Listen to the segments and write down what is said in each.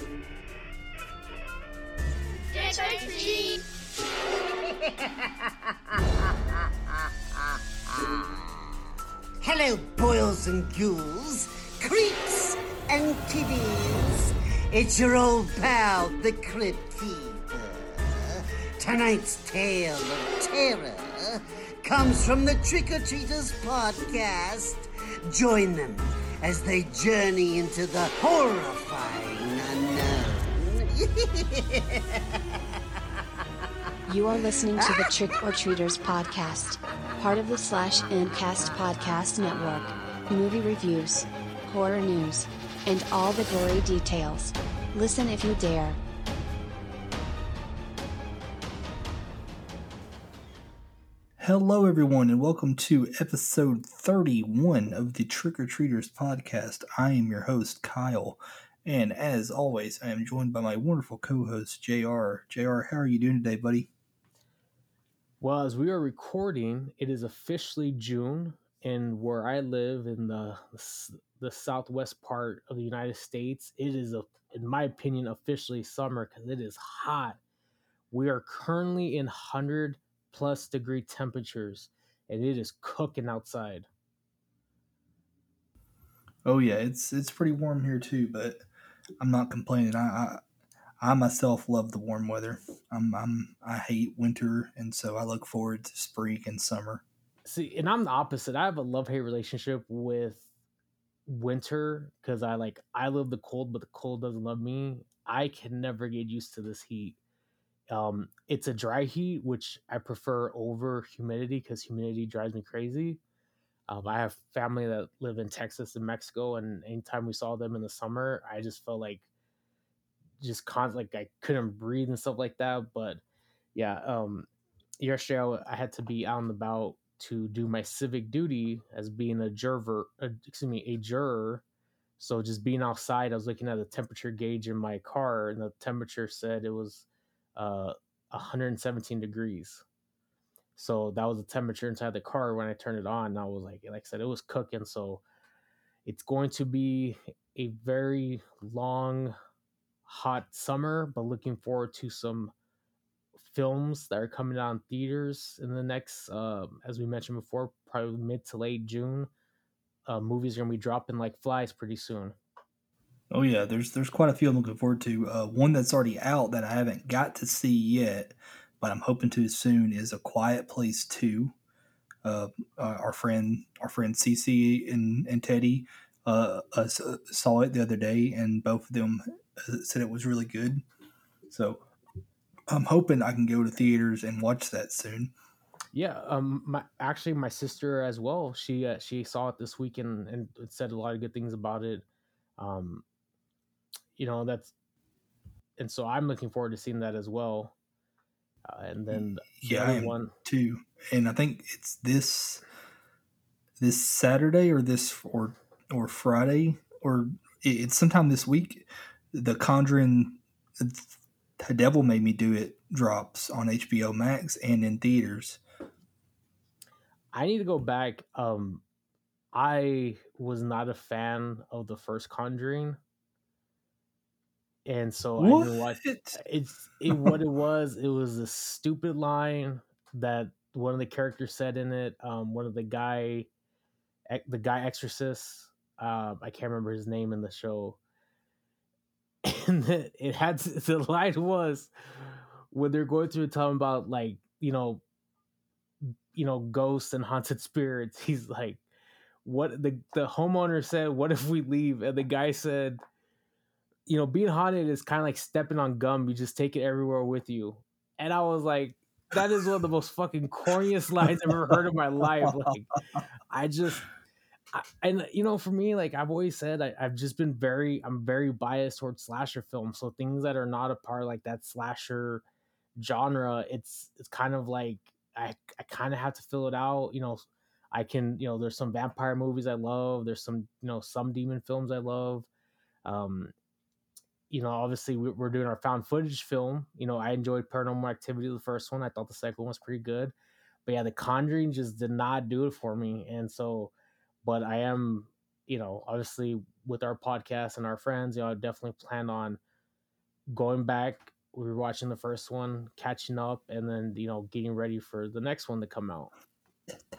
Hello, boils and ghouls, creeps and kiddies. It's your old pal, the Crypt Keeper. Tonight's tale of terror comes from the Trick or Treaters podcast. Join them as they journey into the unknown. You are listening to the Trick or Treaters podcast, part of the Slash and Cast podcast network. Movie reviews, horror news, and all the gory details. Listen if you dare. Hello, everyone, and welcome to episode 31 of the Trick or Treaters podcast. I am your host, Kyle, and as always, I am joined by my wonderful co host, JR. JR, how are you doing today, buddy? Well, as we are recording, it is officially June, and where I live in the the southwest part of the United States, it is a, in my opinion, officially summer because it is hot. We are currently in hundred plus degree temperatures, and it is cooking outside. Oh yeah, it's it's pretty warm here too, but I'm not complaining. I, I I myself love the warm weather. I'm, I'm I hate winter, and so I look forward to spring and summer. See, and I'm the opposite. I have a love hate relationship with winter because I like I love the cold, but the cold doesn't love me. I can never get used to this heat. Um, it's a dry heat, which I prefer over humidity because humidity drives me crazy. Um, I have family that live in Texas and Mexico, and anytime we saw them in the summer, I just felt like just con like I couldn't breathe and stuff like that. But yeah, um, yesterday I had to be out and about to do my civic duty as being a juror. Uh, excuse me, a juror. So just being outside, I was looking at the temperature gauge in my car, and the temperature said it was uh, 117 degrees. So that was the temperature inside the car when I turned it on. I was like, like I said, it was cooking. So it's going to be a very long hot summer, but looking forward to some films that are coming out in theaters in the next, uh, as we mentioned before, probably mid to late June. Uh, movies are gonna be dropping like flies pretty soon. Oh yeah, there's there's quite a few I'm looking forward to. Uh, one that's already out that I haven't got to see yet, but I'm hoping to soon is A Quiet Place Two. Uh, uh, our friend our friend CC and and Teddy uh, uh, saw it the other day, and both of them said it was really good. So I'm hoping I can go to theaters and watch that soon. Yeah, um, my actually my sister as well. She uh, she saw it this week and, and said a lot of good things about it. Um, you know that's, and so I'm looking forward to seeing that as well. Uh, and then the yeah, other one too. And I think it's this this Saturday or this or or Friday or it's sometime this week the Conjuring, the Devil Made Me Do It drops on HBO Max and in theaters. I need to go back. Um, I was not a fan of the first Conjuring, and so what? I knew what it's it, what it was. It was a stupid line that one of the characters said in it. Um, one of the guy, the guy exorcist. Uh, I can't remember his name in the show and it had the line was when they're going through talking about like you know you know ghosts and haunted spirits he's like what the the homeowner said what if we leave and the guy said you know being haunted is kind of like stepping on gum you just take it everywhere with you and i was like that is one of the most fucking corniest lines i've ever heard in my life like i just and you know, for me, like I've always said, I, have just been very, I'm very biased towards slasher films. So things that are not a part like that slasher genre, it's it's kind of like I I kind of have to fill it out. You know, I can, you know, there's some vampire movies I love. There's some, you know, some demon films I love. Um, you know, obviously we're doing our found footage film. You know, I enjoyed Paranormal Activity, the first one. I thought the second one was pretty good. But yeah, The Conjuring just did not do it for me. And so but I am, you know, obviously with our podcast and our friends, you know, I definitely plan on going back, we were watching the first one, catching up, and then you know getting ready for the next one to come out.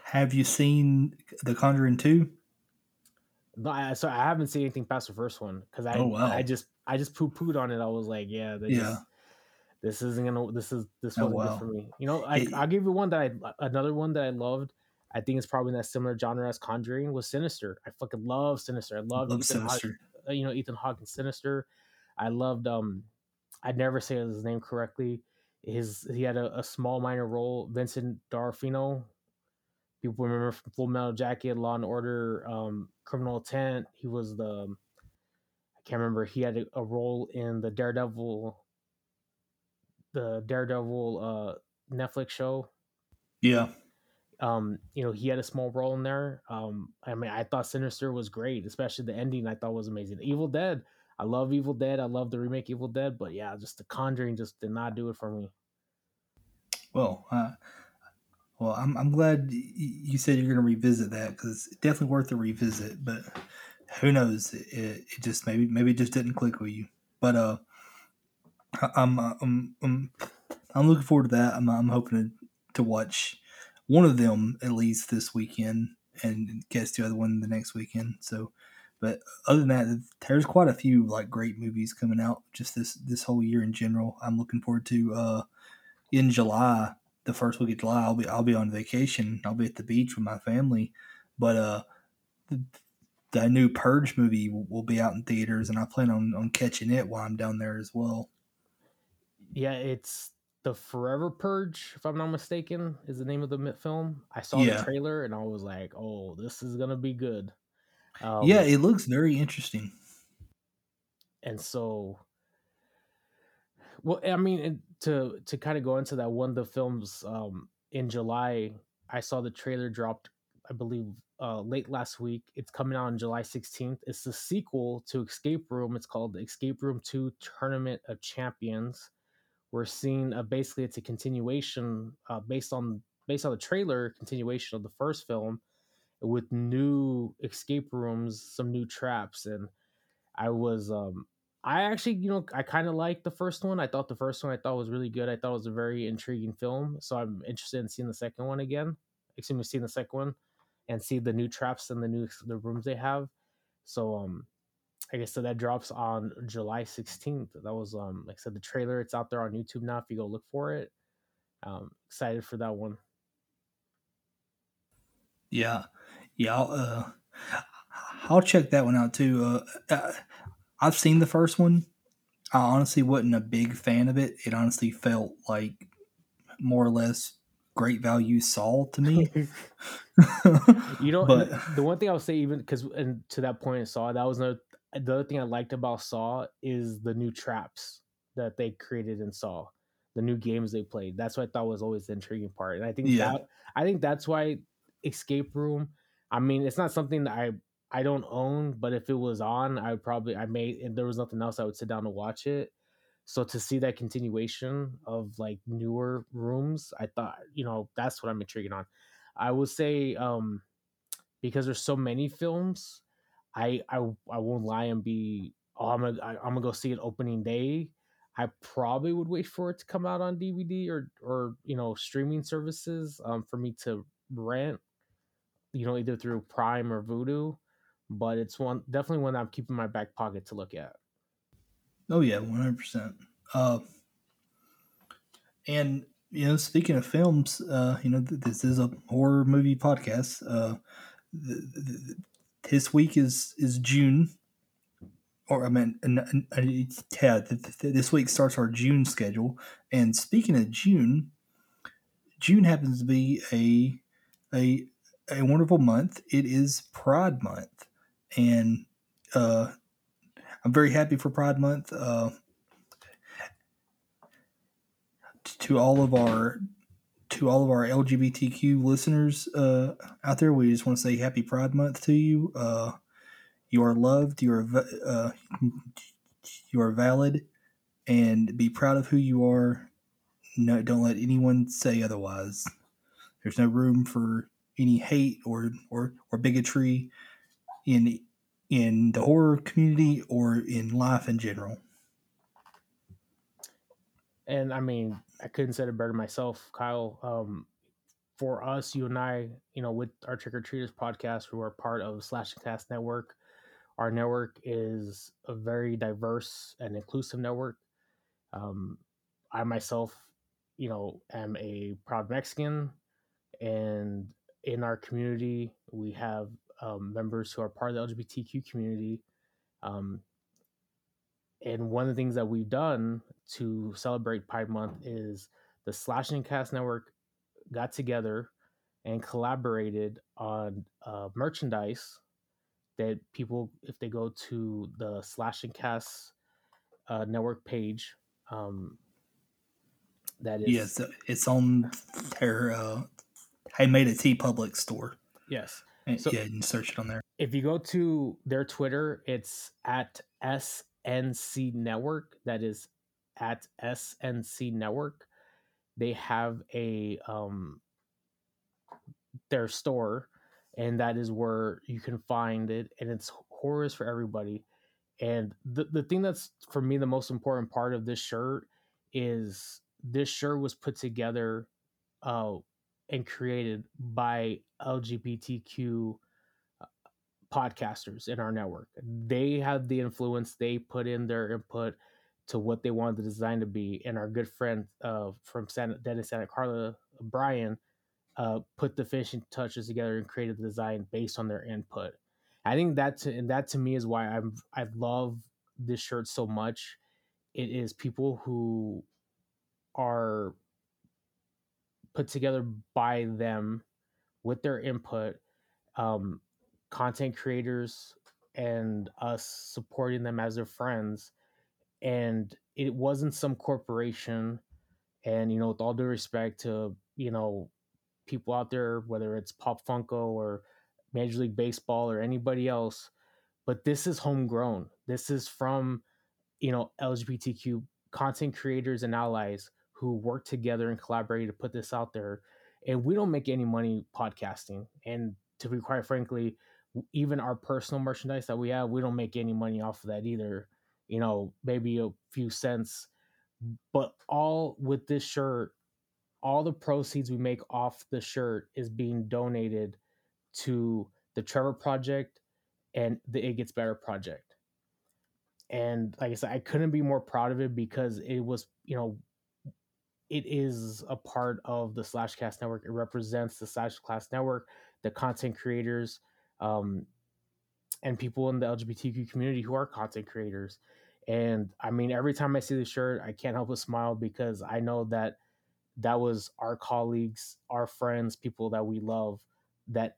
Have you seen The Conjuring two? No, I, so I haven't seen anything past the first one because I, oh, wow. I just I just poo pooed on it. I was like, yeah, yeah. Just, this isn't gonna. This is this oh, wasn't oh, wow. good for me. You know, I, it, I'll give you one that I another one that I loved. I think it's probably in that similar genre as Conjuring was Sinister. I fucking love Sinister. I love, love Sinister. Hawk, uh, you know, Ethan Hawke and Sinister. I loved. Um, I'd never say his name correctly. His he had a, a small minor role. Vincent D'Onofrio. People remember from Full Metal Jacket, Law and Order, um, Criminal Intent. He was the I can't remember. He had a, a role in the Daredevil, the Daredevil uh, Netflix show. Yeah. Um, you know, he had a small role in there. Um, I mean, I thought Sinister was great, especially the ending. I thought was amazing. Evil Dead. I love Evil Dead. I love the remake Evil Dead, but yeah, just The Conjuring just did not do it for me. Well, uh, well, I'm I'm glad you said you're going to revisit that because it's definitely worth a revisit. But who knows? It, it just maybe maybe it just didn't click with you. But uh, I'm I'm I'm, I'm looking forward to that. I'm I'm hoping to, to watch one of them at least this weekend and guess the other one the next weekend. So, but other than that, there's quite a few like great movies coming out just this this whole year in general. I'm looking forward to uh in July the first week of July, I'll be I'll be on vacation. I'll be at the beach with my family, but uh, the, the new Purge movie will, will, be out in theaters, and I plan on on catching it while I'm down there as well. Yeah, it's the Forever Purge, if I'm not mistaken, is the name of the film. I saw yeah. the trailer and I was like, "Oh, this is gonna be good." Um, yeah, it looks very interesting. And so well, I mean, to to kind of go into that one of the films um, in July, I saw the trailer dropped, I believe, uh, late last week. It's coming out on July 16th. It's the sequel to Escape Room. It's called Escape Room 2 Tournament of Champions. We're seeing basically it's a continuation uh, based on based on the trailer continuation of the first film with new escape rooms, some new traps, and I was um, I actually, you know, I kind of liked the first one. I thought the first one I thought was really good. I thought it was a very intriguing film. So I'm interested in seeing the second one again. Excuse me, seeing the second one and see the new traps and the new the rooms they have. So um I guess so that drops on July 16th. That was um like I said the trailer. It's out there on YouTube now if you go look for it. Um excited for that one. Yeah. Yeah, I'll uh I'll check that one out too. Uh, uh I've seen the first one. I honestly wasn't a big fan of it. It honestly felt like more or less great value Saw to me. you know, but the one thing I'll say, even because and to that point, Saw that was another. The other thing I liked about Saw is the new traps that they created in Saw, the new games they played. That's what I thought was always the intriguing part, and I think yeah. that I think that's why Escape Room. I mean, it's not something that I I don't own, but if it was on, I would probably I may if there was nothing else, I would sit down to watch it. So to see that continuation of like newer rooms, I thought, you know, that's what I'm intrigued on. I will say, um, because there's so many films, I I I won't lie and be oh I'm gonna I, am gonna go see it opening day. I probably would wait for it to come out on DVD or or you know streaming services um, for me to rent, you know, either through Prime or Vudu but it's one definitely one I'm keeping my back pocket to look at. Oh yeah, one hundred percent. Uh, and you know, speaking of films, uh, you know, this is a horror movie podcast. Uh, the, the, this week is is June, or I mean, yeah, this week starts our June schedule. And speaking of June, June happens to be a a a wonderful month. It is Pride Month and uh, I'm very happy for Pride Month. Uh, to all of our to all of our LGBTQ listeners uh, out there, we just want to say Happy Pride Month to you. Uh, you are loved. You are uh, you are valid, and be proud of who you are. No, don't let anyone say otherwise. There's no room for any hate or or, or bigotry in in the horror community or in life in general. and I mean, I couldn't say it better myself, Kyle. Um, for us, you and I, you know, with our Trick or Treaters podcast, who are part of Slash and Cast Network, our network is a very diverse and inclusive network. Um, I myself, you know, am a proud Mexican, and in our community, we have um, members who are part of the LGBTQ community. Um, and one of the things that we've done to celebrate Pride Month is the Slash and Cast Network got together and collaborated on uh, merchandise that people, if they go to the Slash and Cast uh, network page, um, that is yes, it's on their uh, I made a TeePublic store. Yes, and, so yeah, and search it on there. If you go to their Twitter, it's at SNC Network. That is at SNC Network. They have a um their store, and that is where you can find it, and it's horrors for everybody. And the the thing that's for me the most important part of this shirt is this shirt was put together uh, and created by LGBTQ uh, podcasters in our network. They had the influence, they put in their input to what they wanted the design to be. And our good friend uh, from Santa, Dennis Santa Carla, Brian, uh, put the finishing touches together and created the design based on their input. I think that to, and that to me is why I'm I love this shirt so much. It is people who are put together by them with their input, um, content creators and us supporting them as their friends. And it wasn't some corporation. And, you know, with all due respect to, you know, people out there, whether it's Pop Funko or Major League Baseball or anybody else, but this is homegrown. This is from, you know, LGBTQ content creators and allies who work together and collaborate to put this out there. And we don't make any money podcasting. And to be quite frankly, even our personal merchandise that we have, we don't make any money off of that either. You know, maybe a few cents. But all with this shirt, all the proceeds we make off the shirt is being donated to the Trevor Project and the It Gets Better Project. And like I said, I couldn't be more proud of it because it was, you know, it is a part of the Slashcast network. It represents the Slashcast network, the content creators, um, and people in the LGBTQ community who are content creators. And I mean, every time I see the shirt, I can't help but smile because I know that that was our colleagues, our friends, people that we love that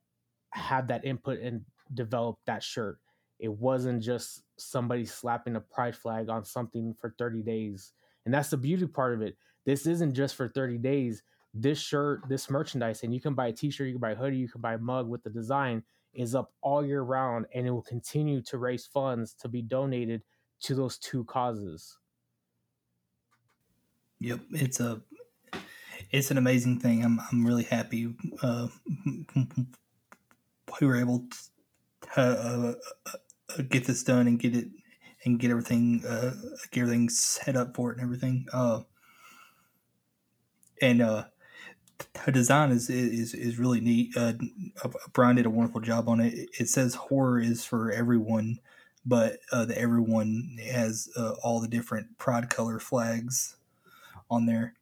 had that input and developed that shirt. It wasn't just somebody slapping a pride flag on something for 30 days. And that's the beauty part of it this isn't just for 30 days. This shirt, this merchandise, and you can buy a t-shirt, you can buy a hoodie, you can buy a mug with the design is up all year round and it will continue to raise funds to be donated to those two causes. Yep, it's a it's an amazing thing. I'm I'm really happy uh, we were able to uh, uh, get this done and get it and get everything uh, get everything set up for it and everything. Uh, and uh, the design is is is really neat. Uh, Brian did a wonderful job on it. It says horror is for everyone, but uh, the everyone has uh, all the different pride color flags on there.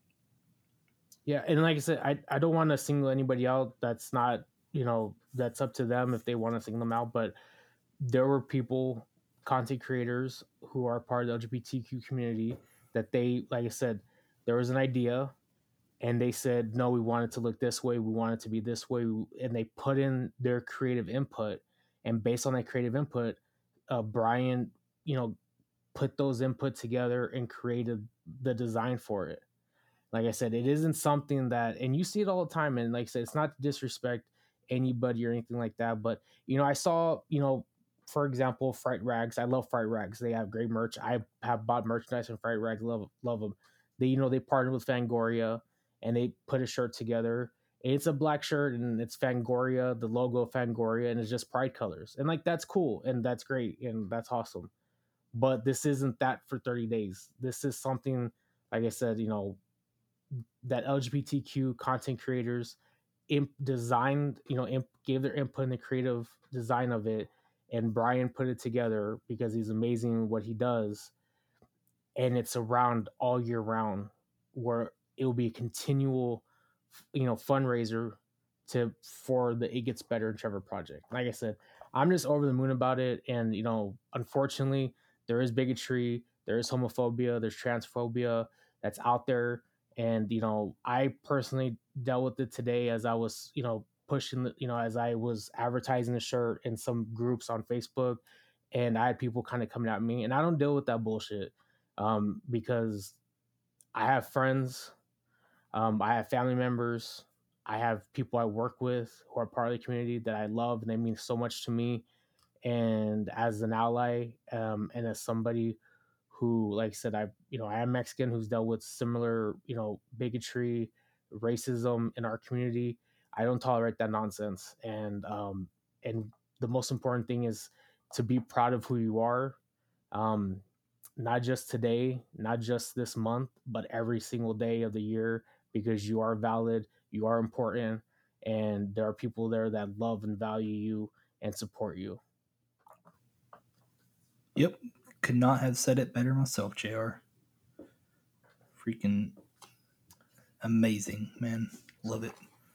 Yeah, and like I said, I I don't want to single anybody out. That's not you know that's up to them if they want to single them out. But there were people, content creators who are part of the LGBTQ community that they like I said, there was an idea and they said no we want it to look this way we want it to be this way and they put in their creative input and based on that creative input uh, brian you know put those input together and created the design for it. Like i said it isn't something that and you see it all the time and like i said it's not to disrespect anybody or anything like that but you know i saw you know for example fright rags i love fright rags they have great merch i have bought merchandise from fright rags love love them they you know they partnered with fangoria and they put a shirt together. It's a black shirt and it's Fangoria, the logo Fangoria, and it's just pride colors. And like that's cool and that's great and that's awesome. But this isn't that for 30 days. This is something like I said, you know, that LGBTQ content creators imp designed, you know, imp gave their input in the creative design of it, and Brian put it together because he's amazing what he does, and it's around all year round, where it will be a continual, you know, fundraiser to for the It Gets Better Trevor project. Like I said, I'm just over the moon about it, and you know, unfortunately, there is bigotry, there is homophobia, there's transphobia that's out there and you know i personally dealt with it today as i was you know pushing the, you know as i was advertising the shirt in some groups on facebook and i had people kind of coming at me and i don't deal with that bullshit um, because i have friends um, i have family members i have people i work with who are part of the community that i love and they mean so much to me and as an ally um, and as somebody who, like I said, I you know I am Mexican who's dealt with similar you know bigotry, racism in our community. I don't tolerate that nonsense, and um, and the most important thing is to be proud of who you are, um, not just today, not just this month, but every single day of the year because you are valid, you are important, and there are people there that love and value you and support you. Yep, could not have said it better myself, JR. Freaking amazing, man. Love it.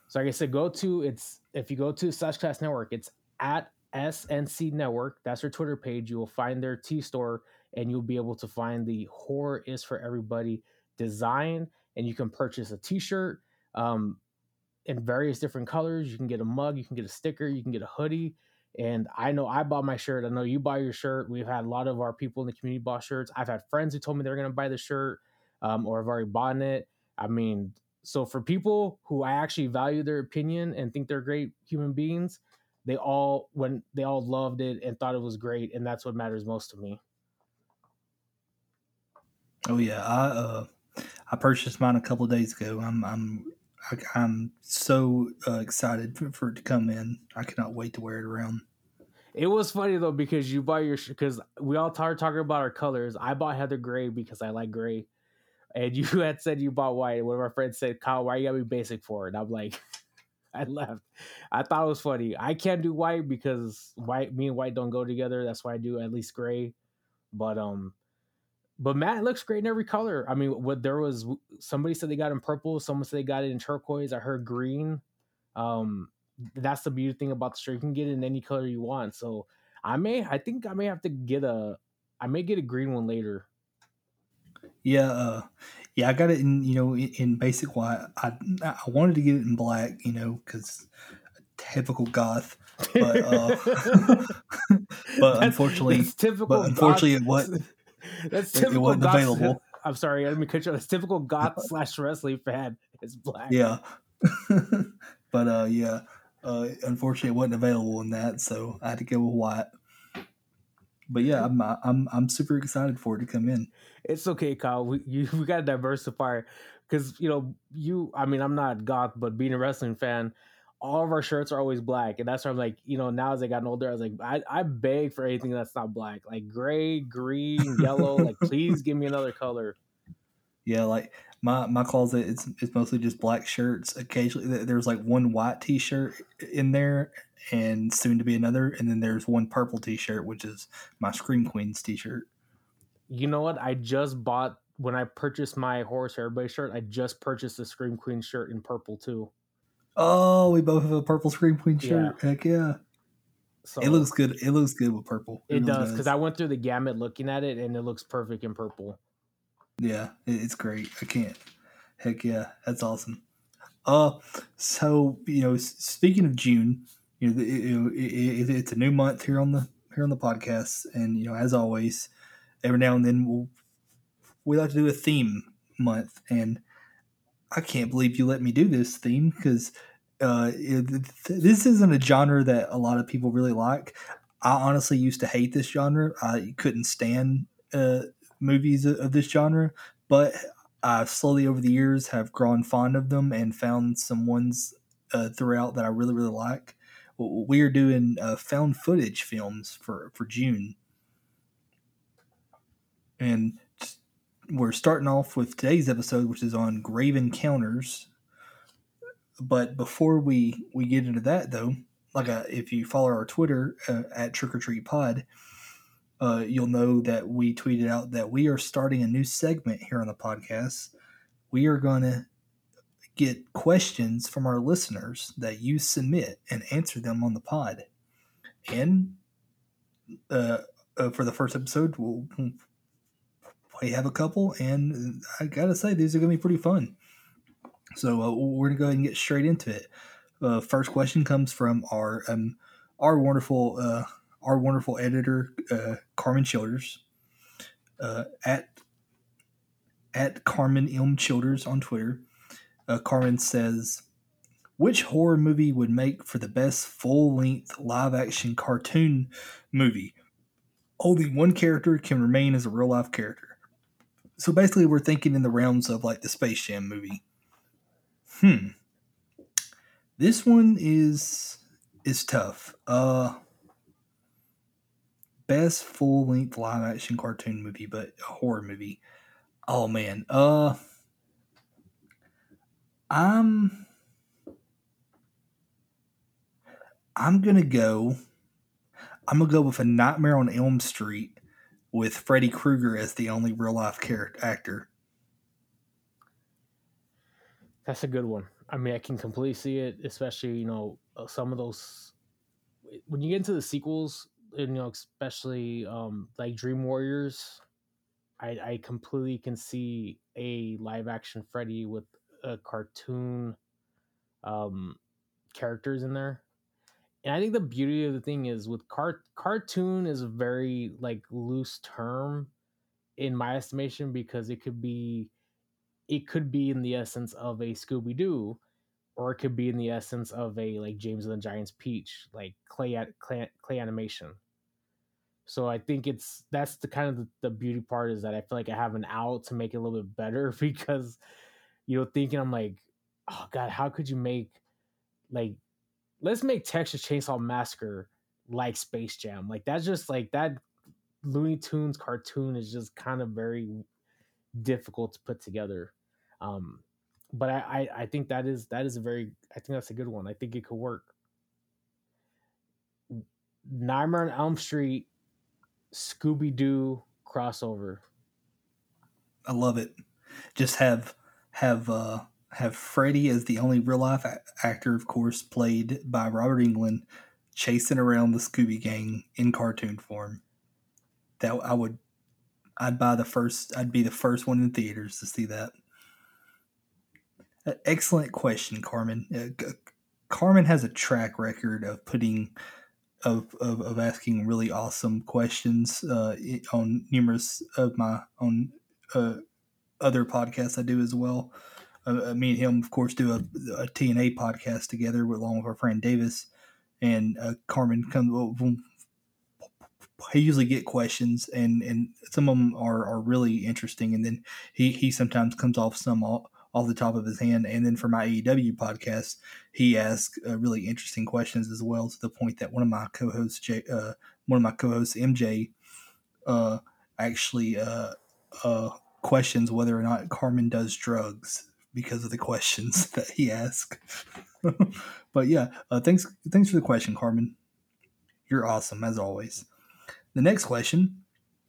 So like I said, go to it's if you go to Slashcast Network, it's at SNC Network. That's their Twitter page. You will find their T store and you'll be able to find the horror is for everybody design and you can purchase a t-shirt um, in various different colors. You can get a mug, you can get a sticker, you can get a hoodie. And I know I bought my shirt. I know you buy your shirt. We've had a lot of our people in the community bought shirts. I've had friends who told me they're going to buy the shirt um, or have already bought it. I mean, so for people who I actually value their opinion and think they're great human beings, they all when they all loved it and thought it was great, and that's what matters most to me. Oh yeah, I uh, I purchased mine a couple days ago. I'm I'm I, am so uh, excited for, for, it to come in. I cannot wait to wear it around. It was funny though because you buy your because we all started talking about our colors. I bought Heather gray because I like gray, and you had said you bought white. One of our friends said, "Kyle, why you gotta be basic for it?" And I'm like, I left. I thought it was funny. I can't do white because white, me and white don't go together. That's why I do at least gray. But um, but Matt looks great in every color. I mean, what there was somebody said they got in purple, someone said they got it in turquoise. I heard green. Um, that's the beauty thing about the shirt. You can get it in any color you want. So I may, I think I may have to get a, I may get a green one later. Yeah, uh, yeah, I got it in you know in, in basic white. I I wanted to get it in black, you know, because typical goth. But uh, but unfortunately, typical. But unfortunately, it was that's typical. It wasn't goth, available. I'm sorry, let me cut you. That's typical goth slash wrestling fan. is black. Yeah, but uh, yeah, uh, unfortunately, it wasn't available in that, so I had to go with white. But yeah, I'm I'm I'm super excited for it to come in. It's okay, Kyle. We you, we got to diversify because you know you. I mean, I'm not goth, but being a wrestling fan, all of our shirts are always black, and that's why I'm like, you know, now as I gotten older, I was like, I, I beg for anything that's not black, like gray, green, yellow. like, please give me another color. Yeah, like my my closet, it's it's mostly just black shirts. Occasionally, there's like one white T-shirt in there, and soon to be another, and then there's one purple T-shirt, which is my Scream Queens T-shirt. You know what? I just bought when I purchased my Horse Everybody shirt. I just purchased the Scream Queen shirt in purple too. Oh, we both have a purple Scream Queen shirt. Yeah. Heck yeah. So it looks good. It looks good with purple. It, it does because I went through the gamut looking at it, and it looks perfect in purple. Yeah, it's great. I can't. Heck yeah, that's awesome. Uh, so you know, speaking of June, you know, it, it, it's a new month here on the here on the podcast, and you know, as always, every now and then we'll we like to do a theme month, and I can't believe you let me do this theme because uh, this isn't a genre that a lot of people really like. I honestly used to hate this genre. I couldn't stand uh, movies of this genre, but I slowly over the years have grown fond of them and found some ones uh, throughout that I really really like. We are doing uh, found footage films for for June, and we're starting off with today's episode, which is on Grave Encounters. But before we we get into that, though, like uh, if you follow our Twitter uh, at Trick or Treat Pod, uh, you'll know that we tweeted out that we are starting a new segment here on the podcast. We are going to get questions from our listeners that you submit and answer them on the pod. And uh, uh, for the first episode, we'll, we have a couple, and I gotta say, these are gonna be pretty fun. So uh, we're gonna go ahead and get straight into it. Uh, first question comes from our um, our wonderful uh, our wonderful editor uh, Carmen Childers uh, at at Carmen Ilm Childers on Twitter. Uh, Carmen says, "Which horror movie would make for the best full length live action cartoon movie? Only one character can remain as a real life character." So basically, we're thinking in the realms of like the Space Jam movie. Hmm. This one is is tough. Uh best full length live action cartoon movie, but a horror movie. Oh man. Uh I'm I'm gonna go I'm gonna go with a Nightmare on Elm Street with Freddy Krueger as the only real life character actor. That's a good one. I mean, I can completely see it, especially you know uh, some of those when you get into the sequels, and, you know, especially um, like Dream Warriors. I, I completely can see a live action Freddy with a cartoon um, characters in there. And I think the beauty of the thing is with car- cartoon is a very like loose term in my estimation because it could be it could be in the essence of a Scooby Doo, or it could be in the essence of a like James and the Giants Peach, like clay clay, clay animation. So I think it's that's the kind of the, the, beauty part is that I feel like I have an out to make it a little bit better because you know thinking I'm like, oh god, how could you make like let's make Texas Chainsaw Massacre like Space Jam. Like that's just like that Looney Tunes cartoon is just kind of very difficult to put together. Um, but I, I, I think that is that is a very I think that's a good one. I think it could work. Nightmare on Elm Street, Scooby Doo crossover. I love it. Just have have uh have Freddy as the only real life a- actor, of course, played by Robert Englund, chasing around the Scooby Gang in cartoon form. That I would, I'd buy the first. I'd be the first one in theaters to see that. Excellent question, Carmen. Uh, Carmen has a track record of putting, of, of, of asking really awesome questions uh, on numerous of my on uh, other podcasts I do as well. Uh, uh, me and him, of course, do a, a TNA podcast together along with our friend Davis, and uh, Carmen comes. He usually get questions, and and some of them are, are really interesting, and then he he sometimes comes off some all, off the top of his hand. And then for my AEW podcast, he asks uh, really interesting questions as well, to the point that one of my co-hosts, Jay, uh, one of my co-hosts, MJ, uh, actually uh, questions whether or not Carmen does drugs because of the questions that he asked. but yeah, uh, thanks thanks for the question, Carmen. You're awesome as always. The next question.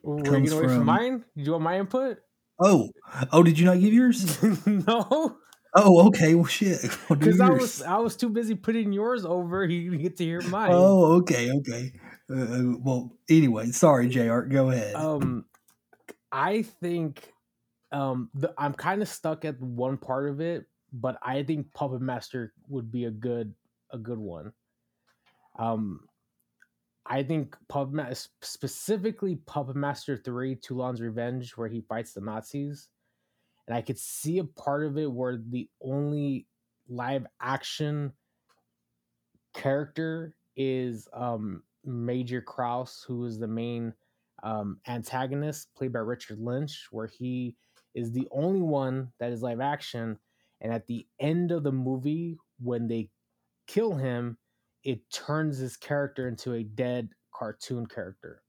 Ooh, comes from, from mine. Do you want my input? Oh, oh, did you not give yours? no. Oh, okay. Well, shit. Because I was I was too busy putting yours over. You get to hear mine. Oh, okay, okay. Uh, well, anyway, sorry, Jr. Go ahead. Um, I think um the, I'm kind of stuck at one part of it, but I think Puppet Master would be a good a good one. Um, I think Puppet specifically Puppet Master 3 Toulon's Revenge where he fights the Nazis. And I could see a part of it where the only live action character is um Major Kraus, who is the main um, antagonist, played by Richard Lynch, where he is the only one that is live action. And at the end of the movie, when they kill him, it turns his character into a dead cartoon character.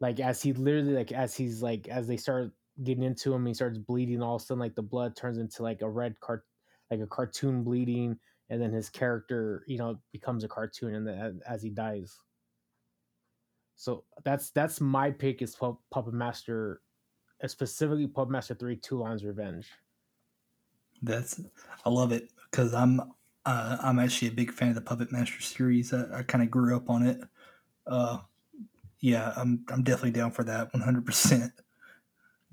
like as he literally like as he's like as they start getting into him, he starts bleeding. All of a sudden, like the blood turns into like a red cart, like a cartoon bleeding, and then his character, you know, becomes a cartoon, and then as he dies. So that's that's my pick is Puppet Master, specifically Puppet Master Three: Toulon's Revenge. That's I love it because I'm uh, I'm actually a big fan of the Puppet Master series. I, I kind of grew up on it. Uh, yeah, I'm I'm definitely down for that 100. percent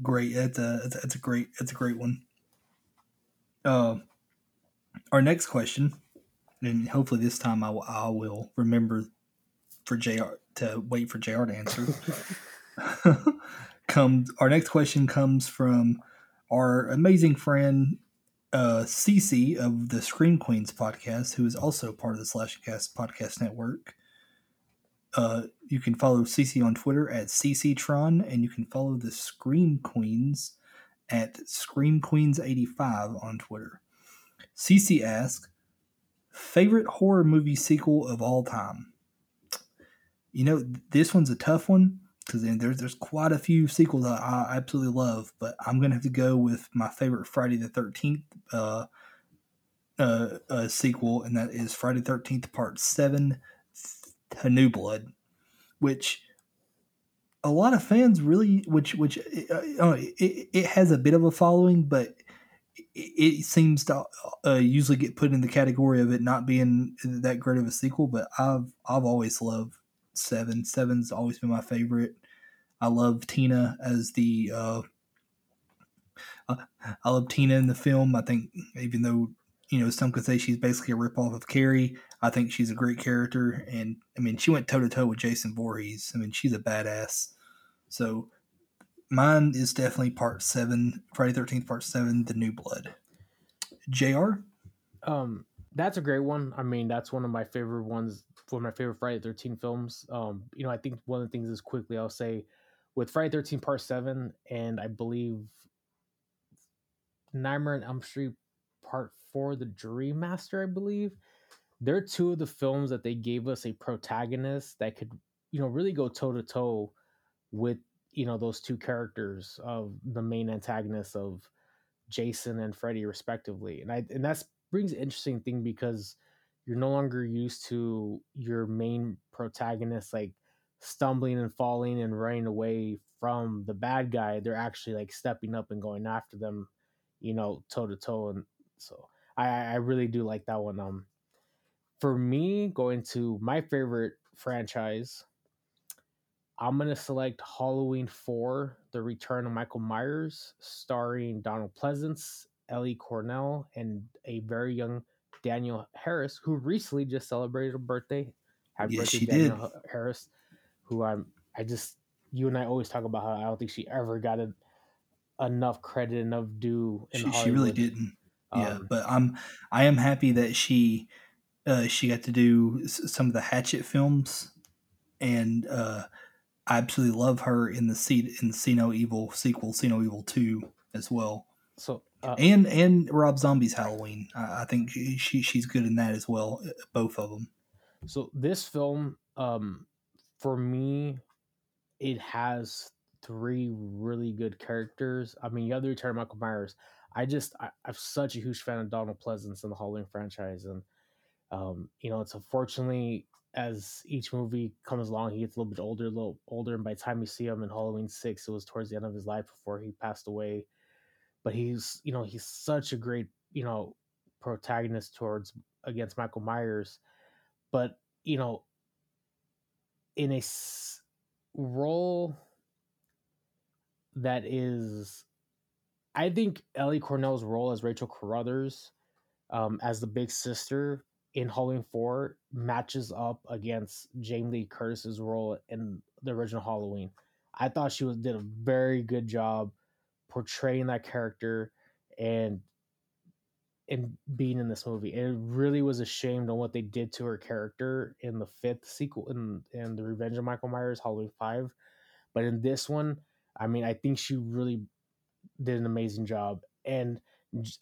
Great, it's a it's a great it's a great one. Uh, our next question, and hopefully this time I, I will remember for Jr. to wait for Jr. to answer. comes our next question comes from our amazing friend uh, Cece of the Scream Queens podcast, who is also part of the Slashcast podcast network. Uh, you can follow Cece on Twitter at CCTron, and you can follow the Scream Queens at Scream Queens 85 on Twitter. Cece asks, favorite horror movie sequel of all time? You know, this one's a tough one because there's there's quite a few sequels I, I, absolutely love, but I'm gonna have to go with my favorite Friday the Thirteenth uh, uh, uh, sequel, and that is Friday the Thirteenth Part Seven, to New Blood, which a lot of fans really, which which uh, uh it, it has a bit of a following, but it seems to uh, usually get put in the category of it not being that great of a sequel. But I've I've always loved Seven. Seven's always been my favorite. I love Tina as the. Uh, I love Tina in the film. I think even though you know some could say she's basically a ripoff of Carrie, I think she's a great character. And I mean, she went toe to toe with Jason Voorhees. I mean, she's a badass. So mine is definitely part seven, Friday Thirteenth Part Seven, The New Blood. Jr. Um, that's a great one. I mean, that's one of my favorite ones for my favorite Friday Thirteen films. Um, you know, I think one of the things is quickly I'll say with Friday Thirteen Part Seven, and I believe Nightmare on Elm Street Part Four, The Dream Master, I believe. They're two of the films that they gave us a protagonist that could, you know, really go toe to toe with you know those two characters of the main antagonists of Jason and Freddy respectively. And I and that's brings an interesting thing because you're no longer used to your main protagonist like stumbling and falling and running away from the bad guy. They're actually like stepping up and going after them, you know, toe to toe. And so I, I really do like that one. Um, for me, going to my favorite franchise, I'm gonna select Halloween Four: The Return of Michael Myers, starring Donald Pleasence, Ellie Cornell, and a very young Danielle Harris, who recently just celebrated a birthday. Happy yes, birthday, she Danielle did. Harris, who I'm. I just you and I always talk about how I don't think she ever got a, enough credit, enough due. she, she really didn't. Um, yeah, but I'm I am happy that she uh, she got to do some of the Hatchet films, and uh, I absolutely love her in the seat in See No Evil sequel, See No Evil Two as well. So uh, and and Rob Zombie's Halloween, I, I think she she's good in that as well. Uh, both of them. So this film, um, for me, it has three really good characters. I mean, you have the return of Michael Myers. I just I, am such a huge fan of Donald Pleasence in the Halloween franchise, and um, you know, it's unfortunately as each movie comes along, he gets a little bit older, a little older, and by the time you see him in Halloween six, it was towards the end of his life before he passed away but he's you know he's such a great you know protagonist towards against Michael Myers, but you know in a s- role that is I think Ellie Cornell's role as Rachel Carruthers um, as the big sister in Halloween 4 matches up against Jamie Lee Curtis's role in the original Halloween. I thought she was did a very good job portraying that character and and being in this movie. It really was ashamed on what they did to her character in the fifth sequel in in the Revenge of Michael Myers Halloween Five. But in this one, I mean, I think she really did an amazing job. And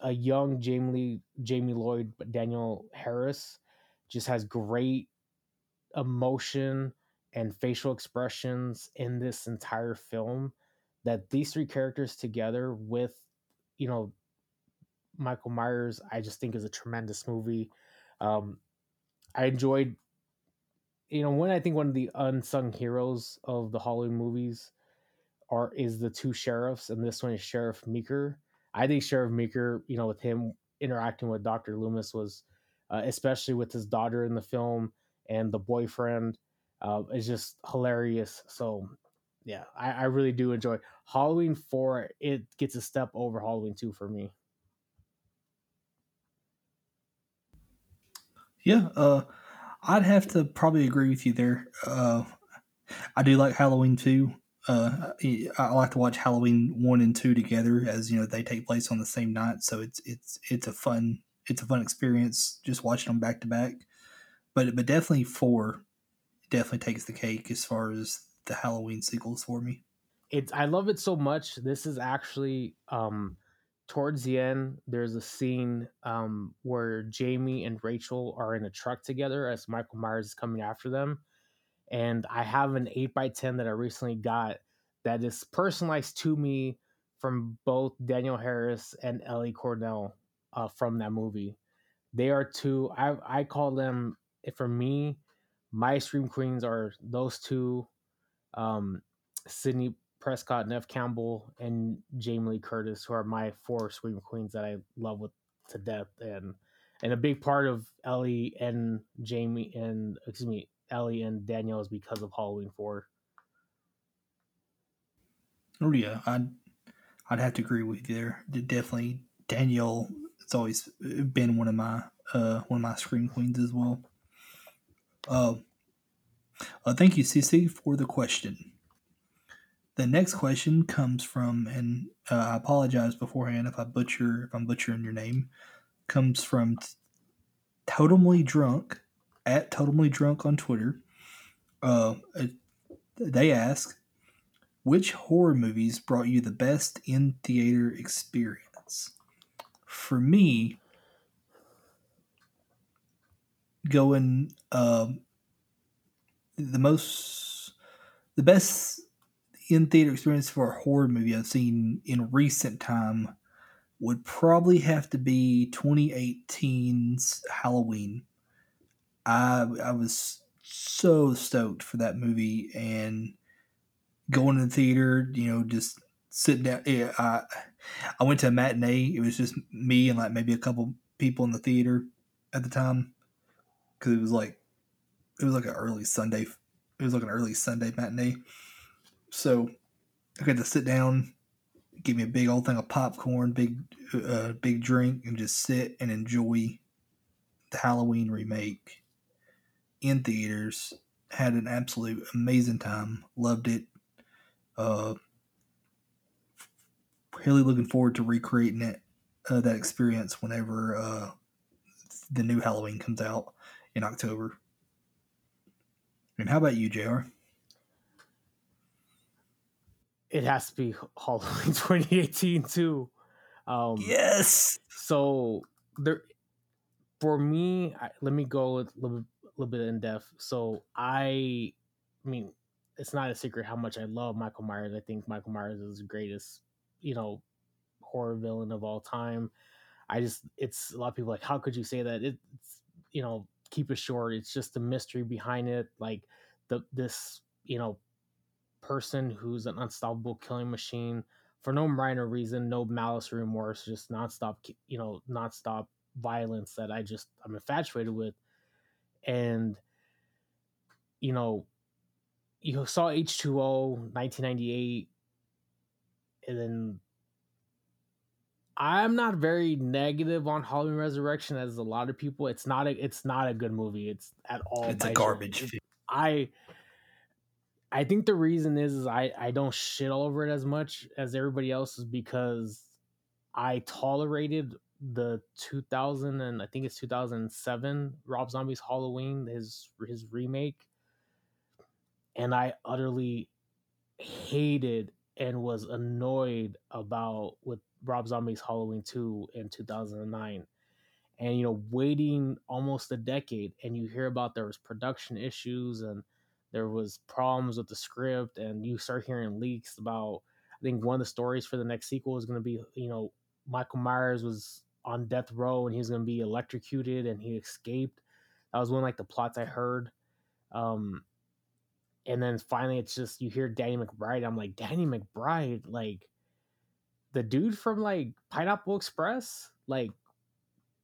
a young Jamie Lee, Jamie Lloyd Danielle Harris just has great emotion and facial expressions in this entire film that these three characters together with you know Michael Myers I just think is a tremendous movie. Um I enjoyed you know when I think one of the unsung heroes of the Halloween movies are is the two sheriffs and this one is Sheriff Meeker. I think Sheriff Meeker, you know, with him interacting with Dr. Loomis was uh, especially with his daughter in the film and the boyfriend uh, is just hilarious. So yeah, I, I really do enjoy Halloween four. It gets a step over Halloween two for me. Yeah, uh, I'd have to probably agree with you there. Uh, I do like Halloween two. Uh, I like to watch Halloween one and two together, as you know they take place on the same night. So it's it's it's a fun it's a fun experience just watching them back to back. But but definitely four definitely takes the cake as far as the Halloween sequels for me. It's I love it so much. This is actually um towards the end there's a scene um where Jamie and Rachel are in a truck together as Michael Myers is coming after them. And I have an 8 by 10 that I recently got that is personalized to me from both Danielle Harris and Ellie Cornell uh, from that movie. They are two. I I call them for me. My scream queens are those two, um, Sidney Prescott, Neve Campbell, and Jamie Lee Curtis, who are my four scream queens that I love with to death. And and a big part of Ellie and Jamie and excuse me, Ellie and Danielle is because of Halloween Four. Oh yeah, I'd I'd have to agree with you there. Definitely Danielle it's always been one of my uh, one of my scream queens as well. Uh, uh, thank you, Cece, for the question. The next question comes from, and uh, I apologize beforehand if I butcher if I'm butchering your name. Comes from Totemly Drunk at Totemly Drunk on Twitter. Uh, they ask, which horror movies brought you the best in theater experience? for me, going um, the most, the best in theater experience for a horror movie I've seen in recent time would probably have to be 2018's Halloween. I I was so stoked for that movie and going to the theater, you know, just sitting down. Yeah, I, I went to a matinee. It was just me and like maybe a couple people in the theater at the time because it was like it was like an early Sunday. It was like an early Sunday matinee. So I got to sit down, give me a big old thing of popcorn, big uh, big drink, and just sit and enjoy the Halloween remake in theaters. Had an absolute amazing time. Loved it. Uh, really looking forward to recreating it, uh, that experience whenever uh, the new Halloween comes out in October. And how about you, Jr? It has to be Halloween 2018 too. Um, yes. So there, for me, I, let me go a little, little bit in depth. So I, I mean, it's not a secret how much I love Michael Myers. I think Michael Myers is the greatest you know horror villain of all time. I just it's a lot of people like how could you say that? It's you know keep it short. It's just the mystery behind it. Like the this you know person who's an unstoppable killing machine for no minor reason, no malice or remorse, just nonstop you know nonstop violence that I just I'm infatuated with, and you know you saw H2O 1998 and then I'm not very negative on Halloween Resurrection as a lot of people. It's not a it's not a good movie. It's at all. It's a garbage. I I think the reason is, is I I don't shit all over it as much as everybody else is because I tolerated the 2000 and I think it's 2007 Rob Zombie's Halloween his his remake and I utterly hated and was annoyed about with Rob Zombie's Halloween 2 in 2009. And you know, waiting almost a decade and you hear about there was production issues and there was problems with the script, and you start hearing leaks about. I think one of the stories for the next sequel is going to be, you know, Michael Myers was on death row and he was going to be electrocuted and he escaped. That was one like the plots I heard. Um, and then finally, it's just you hear Danny McBride. I'm like, Danny McBride, like the dude from like Pineapple Express, like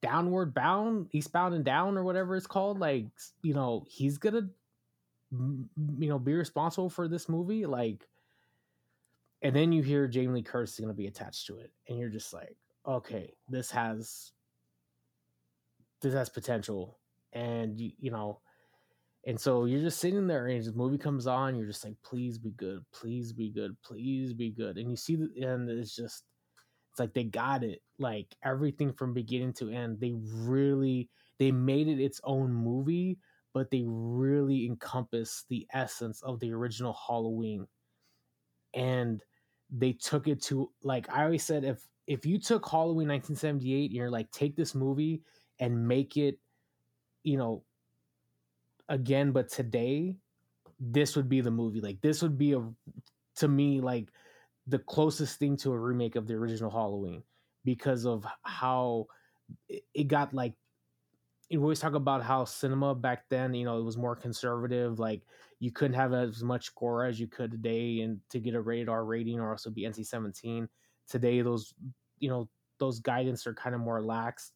Downward Bound, Eastbound and Down, or whatever it's called. Like, you know, he's gonna, you know, be responsible for this movie. Like, and then you hear Jamie Lee Curtis is gonna be attached to it, and you're just like, okay, this has, this has potential, and you, you know and so you're just sitting there and the movie comes on, you're just like, please be good, please be good, please be good. And you see the and it's just it's like they got it. Like everything from beginning to end. They really they made it its own movie, but they really encompass the essence of the original Halloween. And they took it to like I always said if if you took Halloween 1978 and you're like take this movie and make it you know again, but today, this would be the movie. Like this would be a to me like the closest thing to a remake of the original Halloween because of how it got like we always talk about how cinema back then, you know, it was more conservative. Like you couldn't have as much gore as you could today, and to get a rated R rating or also be NC seventeen. Today, those you know those guidance are kind of more lax.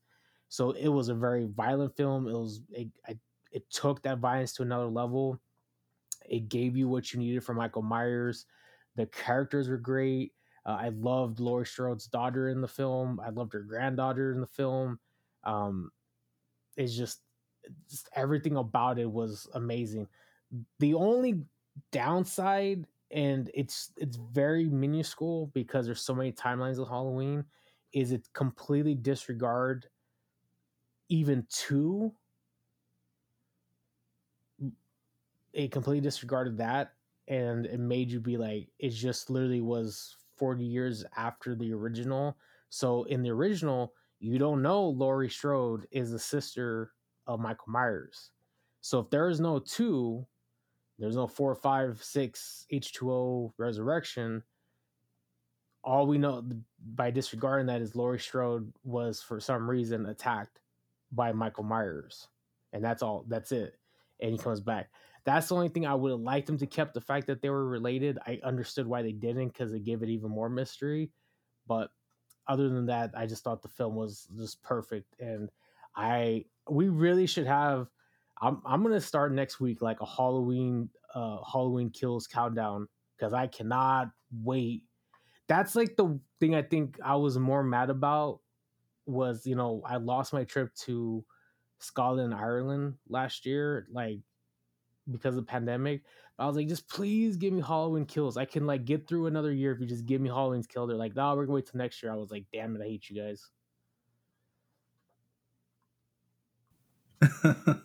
So it was a very violent film. It was it, I it took that violence to another level. It gave you what you needed from Michael Myers. The characters were great. Uh, I loved Laurie Strode's daughter in the film. I loved her granddaughter in the film. Um, it's just, just everything about it was amazing. The only downside, and it's it's very minuscule because there's so many timelines of Halloween, is it completely disregard even two it completely disregarded that and it made you be like it just literally was 40 years after the original. So in the original you don't know laurie strode is the sister of michael myers. So if there is no two there's no four five six h2o resurrection all we know by disregarding that is laurie strode was for some reason attacked by michael myers. And that's all that's it. And he comes back that's the only thing I would have liked them to kept the fact that they were related. I understood why they didn't because it gave it even more mystery. But other than that, I just thought the film was just perfect. And I we really should have I'm I'm gonna start next week like a Halloween uh Halloween kills countdown because I cannot wait. That's like the thing I think I was more mad about was, you know, I lost my trip to Scotland, Ireland last year. Like because of the pandemic. I was like, just please give me Halloween kills. I can like get through another year if you just give me Halloween's kill. They're like, no, we're gonna wait till next year. I was like, damn it, I hate you guys.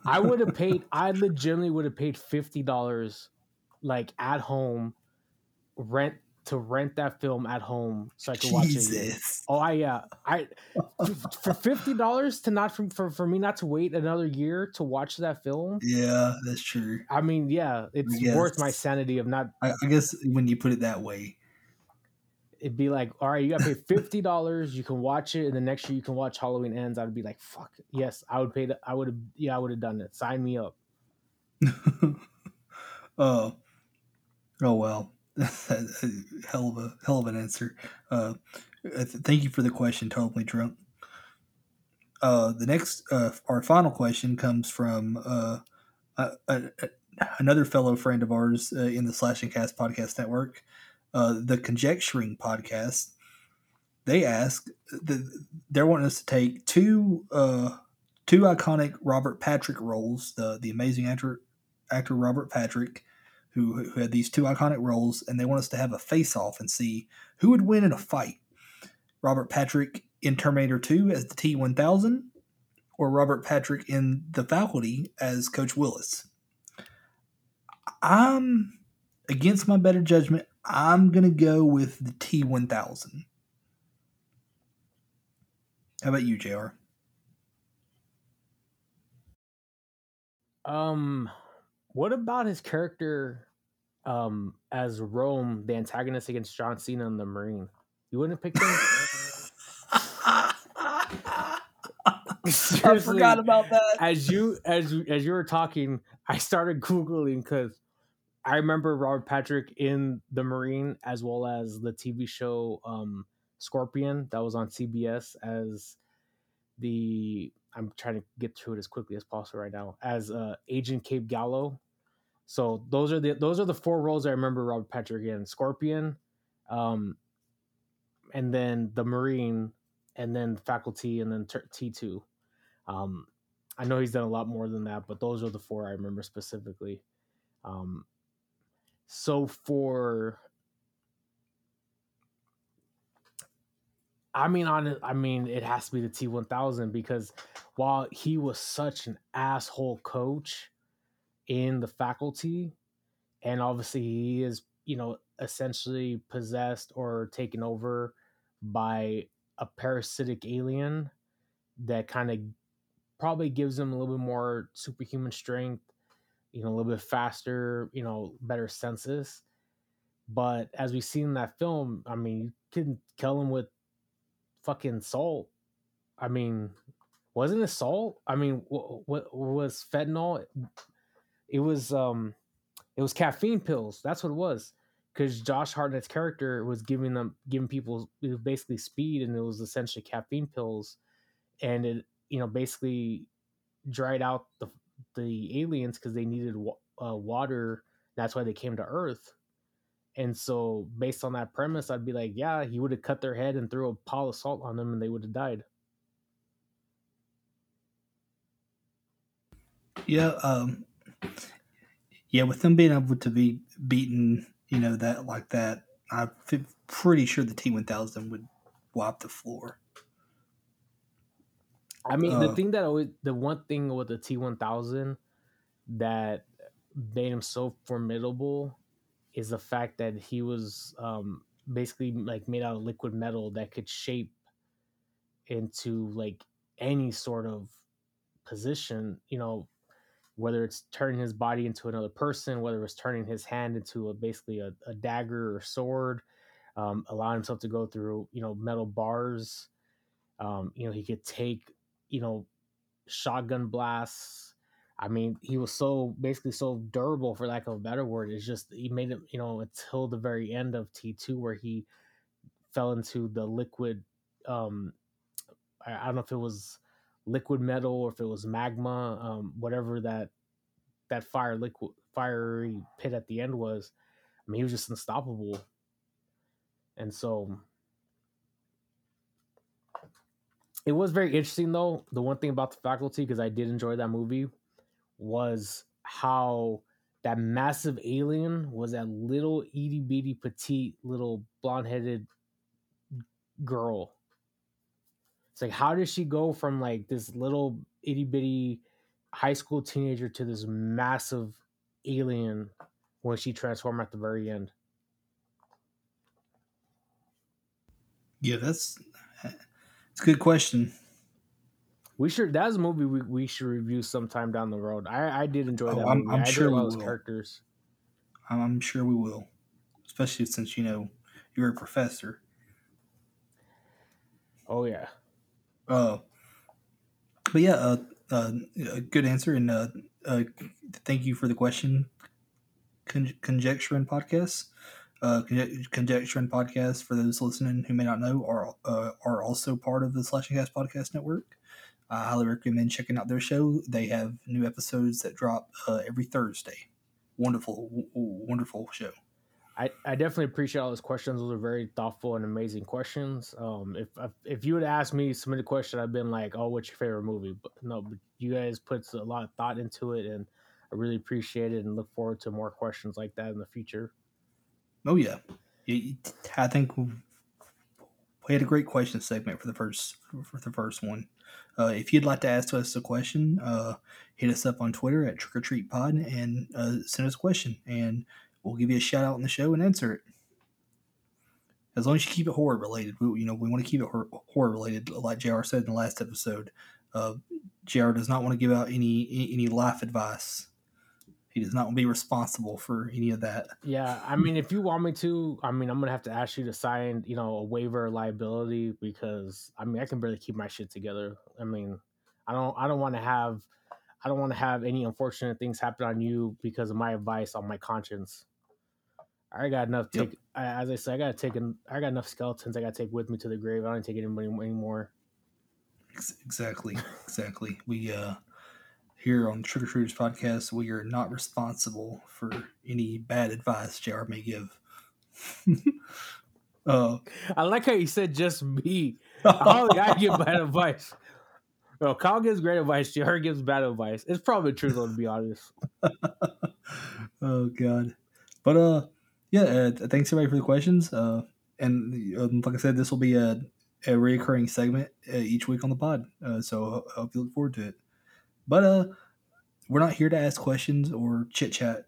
I would have paid. I legitimately would have paid fifty dollars, like at home, rent to rent that film at home so I could watch it. Oh, I yeah, I for fifty dollars to not for, for for me not to wait another year to watch that film. Yeah, that's true. I mean, yeah, it's worth my sanity of not. I, I, guess when you put it that way, it'd be like, all right, you got to pay fifty dollars. You can watch it, and the next year you can watch Halloween Ends. I'd be like, fuck yes, I would pay. The, I would have. Yeah, I would have done it. Sign me up. oh, oh well. hell of a hell of an answer. Uh, thank you for the question. Totally drunk. Uh, the next, uh, our final question comes from uh, another fellow friend of ours uh, in the Slashcast podcast network, uh, the Conjecturing podcast. They ask, the, they're wanting us to take two uh, two iconic Robert Patrick roles, the the amazing actor actor Robert Patrick, who, who had these two iconic roles, and they want us to have a face off and see who would win in a fight. Robert Patrick in Terminator 2 as the T 1000, or Robert Patrick in The Faculty as Coach Willis. I'm against my better judgment. I'm going to go with the T 1000. How about you, JR? Um, What about his character um, as Rome, the antagonist against John Cena in the Marine? You wouldn't have picked him. I forgot about that. As you as you, as you were talking, I started googling because I remember Robert Patrick in the Marine as well as the TV show um, Scorpion that was on CBS as the I'm trying to get through it as quickly as possible right now as uh, Agent Cabe Gallo. So those are the those are the four roles I remember Robert Patrick in: Scorpion, um, and then the Marine, and then Faculty, and then T two. Um, I know he's done a lot more than that, but those are the four I remember specifically. Um, so for I mean on I mean it has to be the T1000 because while he was such an asshole coach in the faculty and obviously he is, you know, essentially possessed or taken over by a parasitic alien that kind of probably gives him a little bit more superhuman strength you know, a little bit faster, you know, better senses. But as we see in that film, I mean, you can kill him with fucking salt. I mean, wasn't it salt? I mean, what, what was fentanyl? It was um, it was caffeine pills. That's what it was. Because Josh Hartnett's character was giving them, giving people basically speed, and it was essentially caffeine pills, and it, you know, basically dried out the the aliens because they needed uh, water. That's why they came to Earth. And so, based on that premise, I'd be like, yeah, he would have cut their head and threw a pile of salt on them, and they would have died. Yeah, um, yeah. With them being able to be beaten, you know that like that, I'm pretty sure the T one thousand would wipe the floor. I mean, uh, the thing that always, the one thing with the T1000 that made him so formidable is the fact that he was um, basically like made out of liquid metal that could shape into like any sort of position, you know, whether it's turning his body into another person, whether it's turning his hand into a basically a, a dagger or sword, um, allowing himself to go through, you know, metal bars. Um, you know, he could take you know, shotgun blasts. I mean, he was so basically so durable, for lack of a better word. It's just he made it, you know, until the very end of T two where he fell into the liquid. Um, I, I don't know if it was liquid metal or if it was magma, um, whatever that that fire liquid fiery pit at the end was. I mean, he was just unstoppable. And so It was very interesting though. The one thing about the faculty, because I did enjoy that movie, was how that massive alien was that little itty bitty petite little blonde headed girl. It's like how did she go from like this little itty bitty high school teenager to this massive alien when she transformed at the very end? Yeah, that's it's a good question. We should. That's a movie we, we should review sometime down the road. I, I did enjoy oh, that oh, I'm, movie. I'm I sure we will. characters. I'm sure we will, especially since you know you're a professor. Oh yeah. Uh, but yeah, uh, uh, good answer, and uh, uh, thank you for the question. Con- conjecture and podcast. Uh, Conjecture and Podcast, for those listening who may not know, are uh, are also part of the Slashcast Podcast Network. I highly recommend checking out their show. They have new episodes that drop uh, every Thursday. Wonderful, w- wonderful show. I, I definitely appreciate all those questions. Those are very thoughtful and amazing questions. Um, if if you would ask me submit a question, I've been like, "Oh, what's your favorite movie?" But no, but you guys put a lot of thought into it, and I really appreciate it, and look forward to more questions like that in the future. Oh yeah, I think we had a great question segment for the first for the first one. Uh, if you'd like to ask us a question, uh, hit us up on Twitter at Trick or Treat Pod and uh, send us a question, and we'll give you a shout out in the show and answer it. As long as you keep it horror related, we, you know we want to keep it horror related. Like Jr. said in the last episode, uh, Jr. does not want to give out any any life advice. he does not want to be responsible for any of that. Yeah, I mean, if you want me to, I mean, I'm gonna have to ask you to sign, you know, a waiver liability because I mean, I can barely keep my shit together. I mean, I don't, I don't want to have, I don't want to have any unfortunate things happen on you because of my advice on my conscience. I got enough. Take yep. as I said, I got to take. An, I got enough skeletons I got to take with me to the grave. I don't take anybody anymore. Exactly, exactly. We uh here on Trick or Treaters podcast, we are not responsible for any bad advice JR may give. uh, I like how you said just me. Oh, I give bad advice. No, Kyle gives great advice. JR gives bad advice. It's probably true though, to be honest. oh God, but uh, yeah. Uh, thanks everybody for the questions. Uh, and um, like I said, this will be a a recurring segment uh, each week on the pod. Uh, so I hope you look forward to it. But uh, we're not here to ask questions or chit chat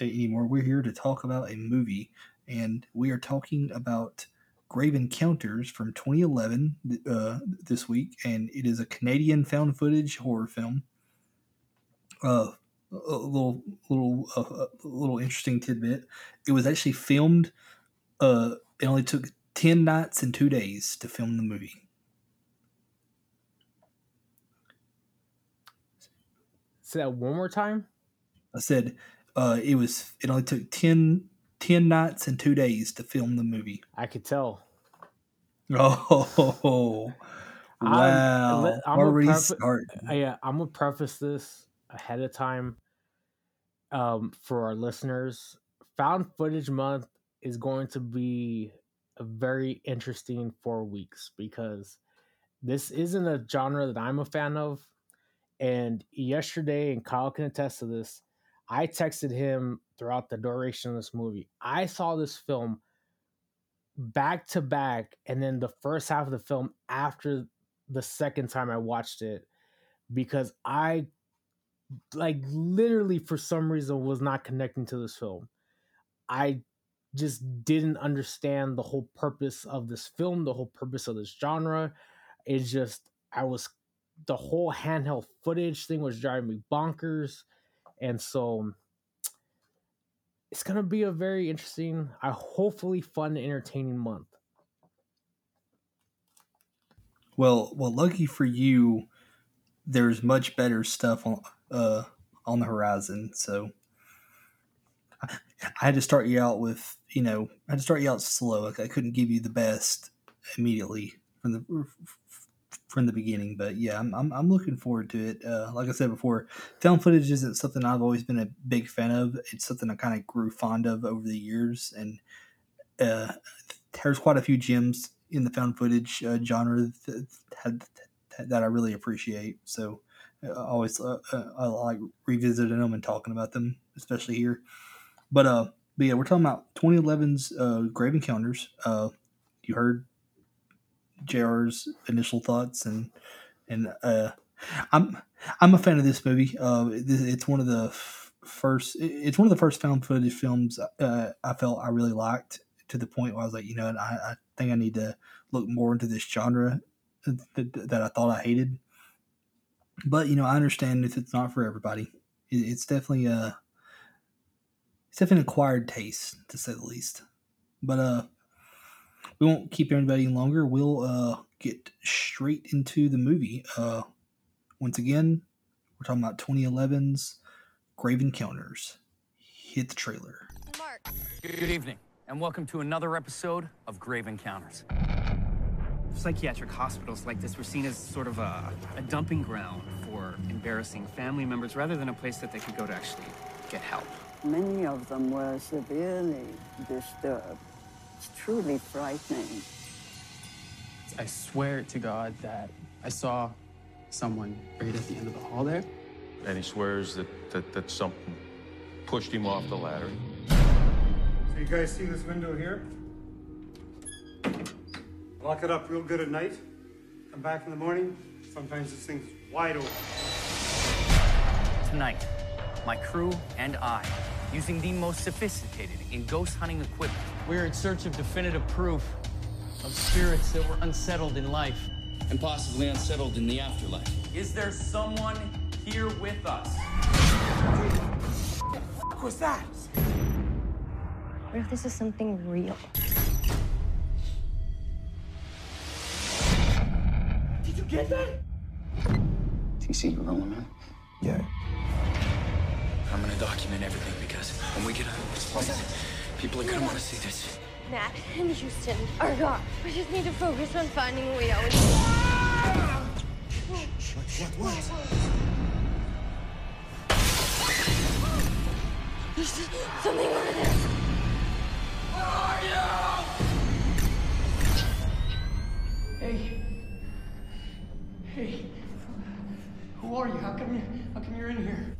anymore. We're here to talk about a movie, and we are talking about Grave Encounters from 2011 uh, this week, and it is a Canadian found footage horror film. A little, little, uh, a little interesting tidbit. It was actually filmed. Uh, it only took ten nights and two days to film the movie. Say that one more time. I said uh, it was. It only took 10, 10 nights and two days to film the movie. I could tell. Oh wow! I'm, I'm Already start. Yeah, I'm gonna preface this ahead of time um, for our listeners. Found footage month is going to be a very interesting four weeks because this isn't a genre that I'm a fan of. And yesterday, and Kyle can attest to this, I texted him throughout the duration of this movie. I saw this film back to back, and then the first half of the film after the second time I watched it because I like literally for some reason was not connecting to this film. I just didn't understand the whole purpose of this film, the whole purpose of this genre. It's just I was the whole handheld footage thing was driving me bonkers. And so it's to be a very interesting, a hopefully fun, entertaining month. Well, well, lucky for you, there's much better stuff on uh on the horizon. So I, I had to start you out with, you know, I had to start you out slow. Like I couldn't give you the best immediately from the from the beginning. But yeah, I'm, I'm, I'm looking forward to it. Uh, like I said before, film footage isn't something I've always been a big fan of. It's something I kind of grew fond of over the years, and uh, there's quite a few gems in the found footage uh, genre that, that, that I really appreciate. So I always uh, uh, I like revisiting them and talking about them, especially here. But uh, but yeah, we're talking about 2011's uh, Grave Encounters. Uh, you heard JR's initial thoughts and and uh, I'm I'm a fan of this movie. Uh, it's one of the first. It's one of the first found footage films uh, I felt I really liked to the point where I was like, you know, I, I think I need to look more into this genre that, that I thought I hated. But you know, I understand if it's not for everybody. It, it's definitely a it's definitely an acquired taste to say the least. But uh, we won't keep anybody longer. We'll uh, get straight into the movie. Uh, once again, we're talking about 2011's Grave Encounters. Hit the trailer. Mark. Good evening, and welcome to another episode of Grave Encounters. Psychiatric hospitals like this were seen as sort of a, a dumping ground for embarrassing family members rather than a place that they could go to actually get help. Many of them were severely disturbed it's truly frightening. I swear to God that I saw someone right at the end of the hall there. And he swears that, that, that something pushed him off the ladder. So you guys see this window here? Lock it up real good at night. Come back in the morning. Sometimes this thing's wide open. Tonight, my crew and I using the most sophisticated in ghost hunting equipment. We're in search of definitive proof of spirits that were unsettled in life. And possibly unsettled in the afterlife. Is there someone here with us? What fuck was that? What if this is something real? Get that? TC, you rolling, man? Yeah. I'm gonna document everything because when we get out of this place, people are gonna want to see this. Matt and Houston are gone. We just need to focus on finding Leo. What, what, what? There's something over there. Where are you? Hey. Who are you? How come you how come you're in here?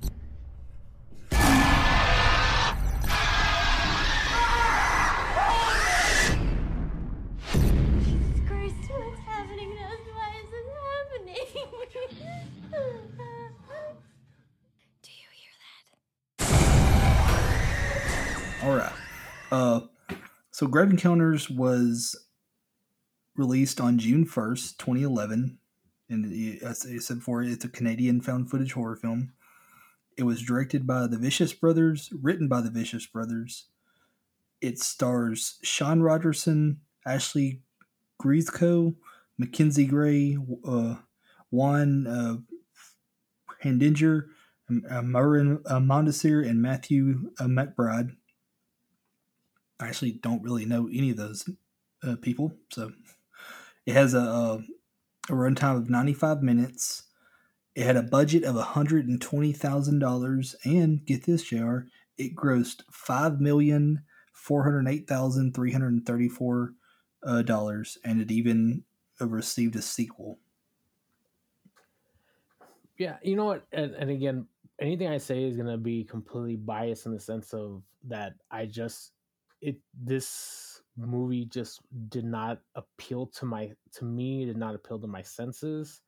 Jesus what's happening to us? Why is this happening? Do you hear that? All right. Uh, so Grave Encounters was released on June 1st, 2011. And as I said before, it's a Canadian found footage horror film. It was directed by the Vicious Brothers, written by the Vicious Brothers. It stars Sean Rogerson, Ashleigh Gryzko, Mackenzie Gray, uh, Juan uh, Handinger, uh, Marin uh, Mondesir, and Matthew uh, McBride. I actually don't really know any of those uh, people. So it has a, a, a runtime of 95 minutes. It had a budget of $120,000. And get this, JR, it grossed 5,408,334. Uh, dollars, and it even received a sequel. Yeah, you know what? And, and again, anything I say is gonna be completely biased in the sense of that I just it this movie just did not appeal to my to me did not appeal to my senses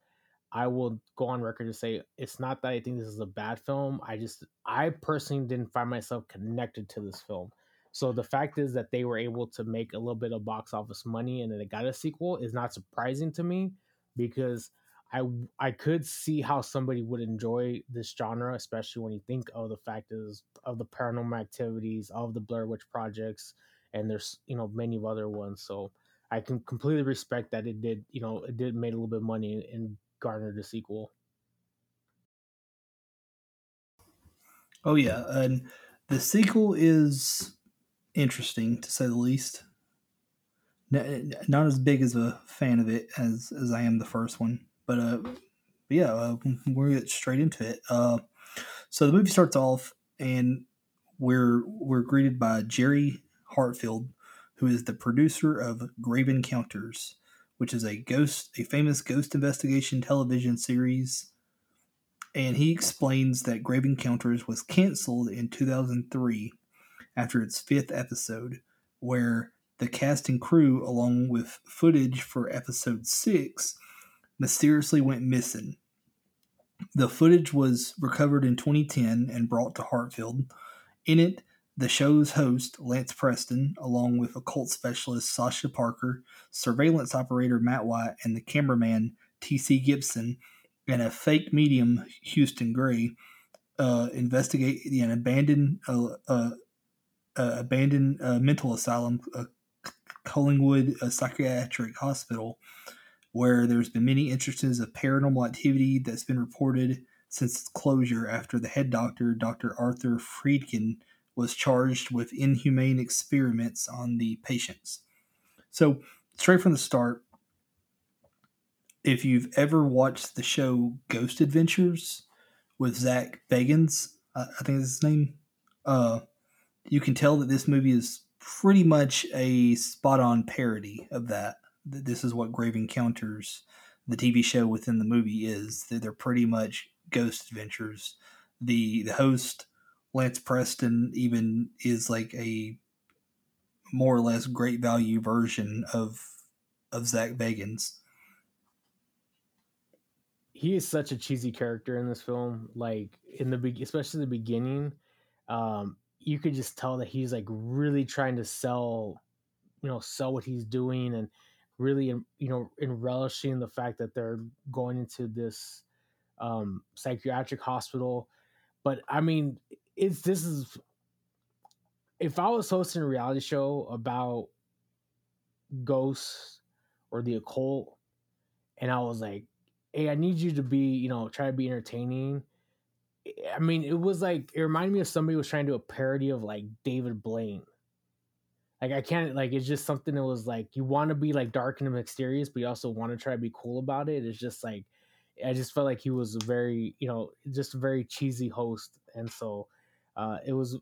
i will go on record to say it's not that i think this is a bad film i just i personally didn't find myself connected to this film. So the fact is that they were able to make a little bit of box office money and then it got a sequel is not surprising to me because I I could see how somebody would enjoy this genre, especially when you think of the fact is of the paranormal activities, of the Blair Witch projects, and there's you know many other ones. So I can completely respect that it did you know it did made a little bit of money and garnered a sequel. Oh yeah, and the sequel is interesting to say the least. Not as big as a fan of it as as I am the first one, but uh, yeah, uh, we're get straight into it. Uh, so the movie starts off, and we're we're greeted by Jerry Hartfield, who is the producer of Grave Encounters, which is a ghost, a famous ghost investigation television series. And he explains that Grave Encounters was canceled in 2003 after its fifth episode, where the cast and crew, along with footage for episode six, mysteriously went missing. The footage was recovered in 2010 and brought to Hartfield. In it, the show's host, Lance Preston, along with occult specialist Sasha Parker, surveillance operator Matt White, and the cameraman T.C. Gibson, and a fake medium, Houston Gray, uh, investigate an abandoned uh, uh, uh, abandoned uh, mental asylum, Collingwood Psychiatric Hospital, where there's been many instances of paranormal activity that's been reported since its closure after the head doctor, Dr. Arthur Friedkin, was charged with inhumane experiments on the patients. So, straight from the start, if you've ever watched the show Ghost Adventures with Zak Bagans, I, think that's his name, uh, you can tell that this movie is pretty much a spot on parody of that. That This is what Grave Encounters, the TV show within the movie, is. That They're pretty much ghost adventures. The the host, Lance Preston, even is like a more or less great value version of of Zak Bagans. he is such a cheesy character in this film. Like in the be- especially the beginning, um, you could just tell that he's like really trying to sell, you know, sell what he's doing and really, you know, in relishing the fact that they're going into this um, psychiatric hospital. But I mean, it's this is if I was hosting a reality show about ghosts or the occult, and I was like, "Hey, I need you to be, you know, try to be entertaining." Eh, I mean, it was like it reminded me of somebody was trying to do a parody of like David Blaine. Like I can't like it's just something that was like you want to be like dark and mysterious, but you also want to try to be cool about it. It's just like I just felt like he was a very you know just a very cheesy host, and so uh, it was.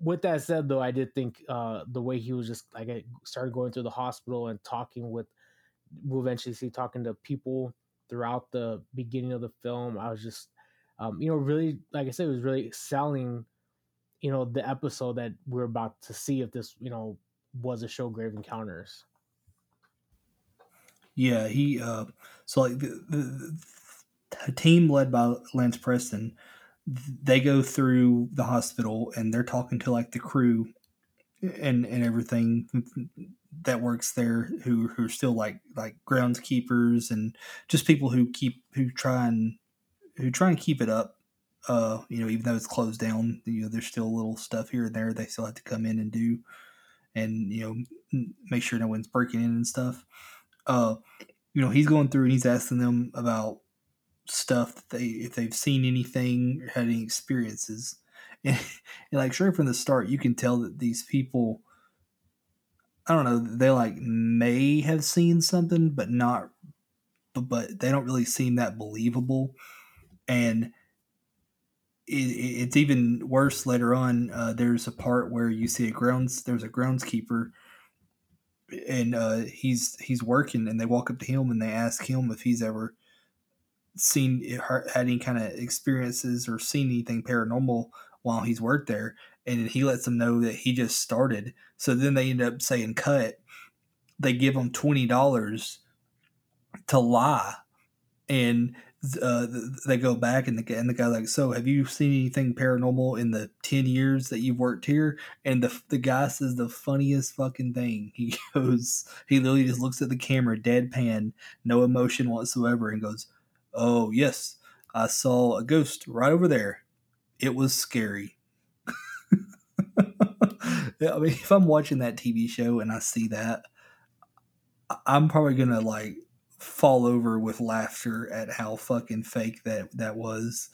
With that said, though, I did think uh, the way he was just like I started going through the hospital and talking with, we'll eventually see talking to people throughout the beginning of the film. I was just, um, you know, really like I said, it was really selling you know the episode that we're about to see if this you know was a show grave encounters yeah he uh so like the, the, the team led by lance preston they go through the hospital and they're talking to like the crew and and everything that works there who who are still like like groundskeepers and just people who keep who try and who try and keep it up uh, you know, even though it's closed down, you know, there's still a little stuff here and there they still have to come in and do, and you know, make sure no one's breaking in and stuff. Uh, you know, he's going through and he's asking them about stuff that they if they've seen anything or had any experiences, and, and like sure from the start, you can tell that these people. I don't know. They like may have seen something, but not, but, but they don't really seem that believable. And it, it's even worse later on. Uh, there's a part where you see a grounds there's a groundskeeper, and uh, he's he's working, and they walk up to him and they ask him if he's ever seen had any kind of experiences or seen anything paranormal while he's worked there, and he lets them know that he just started. So then they end up saying cut. They give him twenty dollars to lie, and uh, they go back and the and the guy like, so have you seen anything paranormal in the ten years that you've worked here? And the the guy says the funniest fucking thing. He goes, he literally just looks at the camera, deadpan, no emotion whatsoever, and goes, "Oh yes, I saw a ghost right over there. It was scary." yeah, I mean, if I'm watching that TV show and I see that, I'm probably gonna like fall over with laughter at how fucking fake that that was.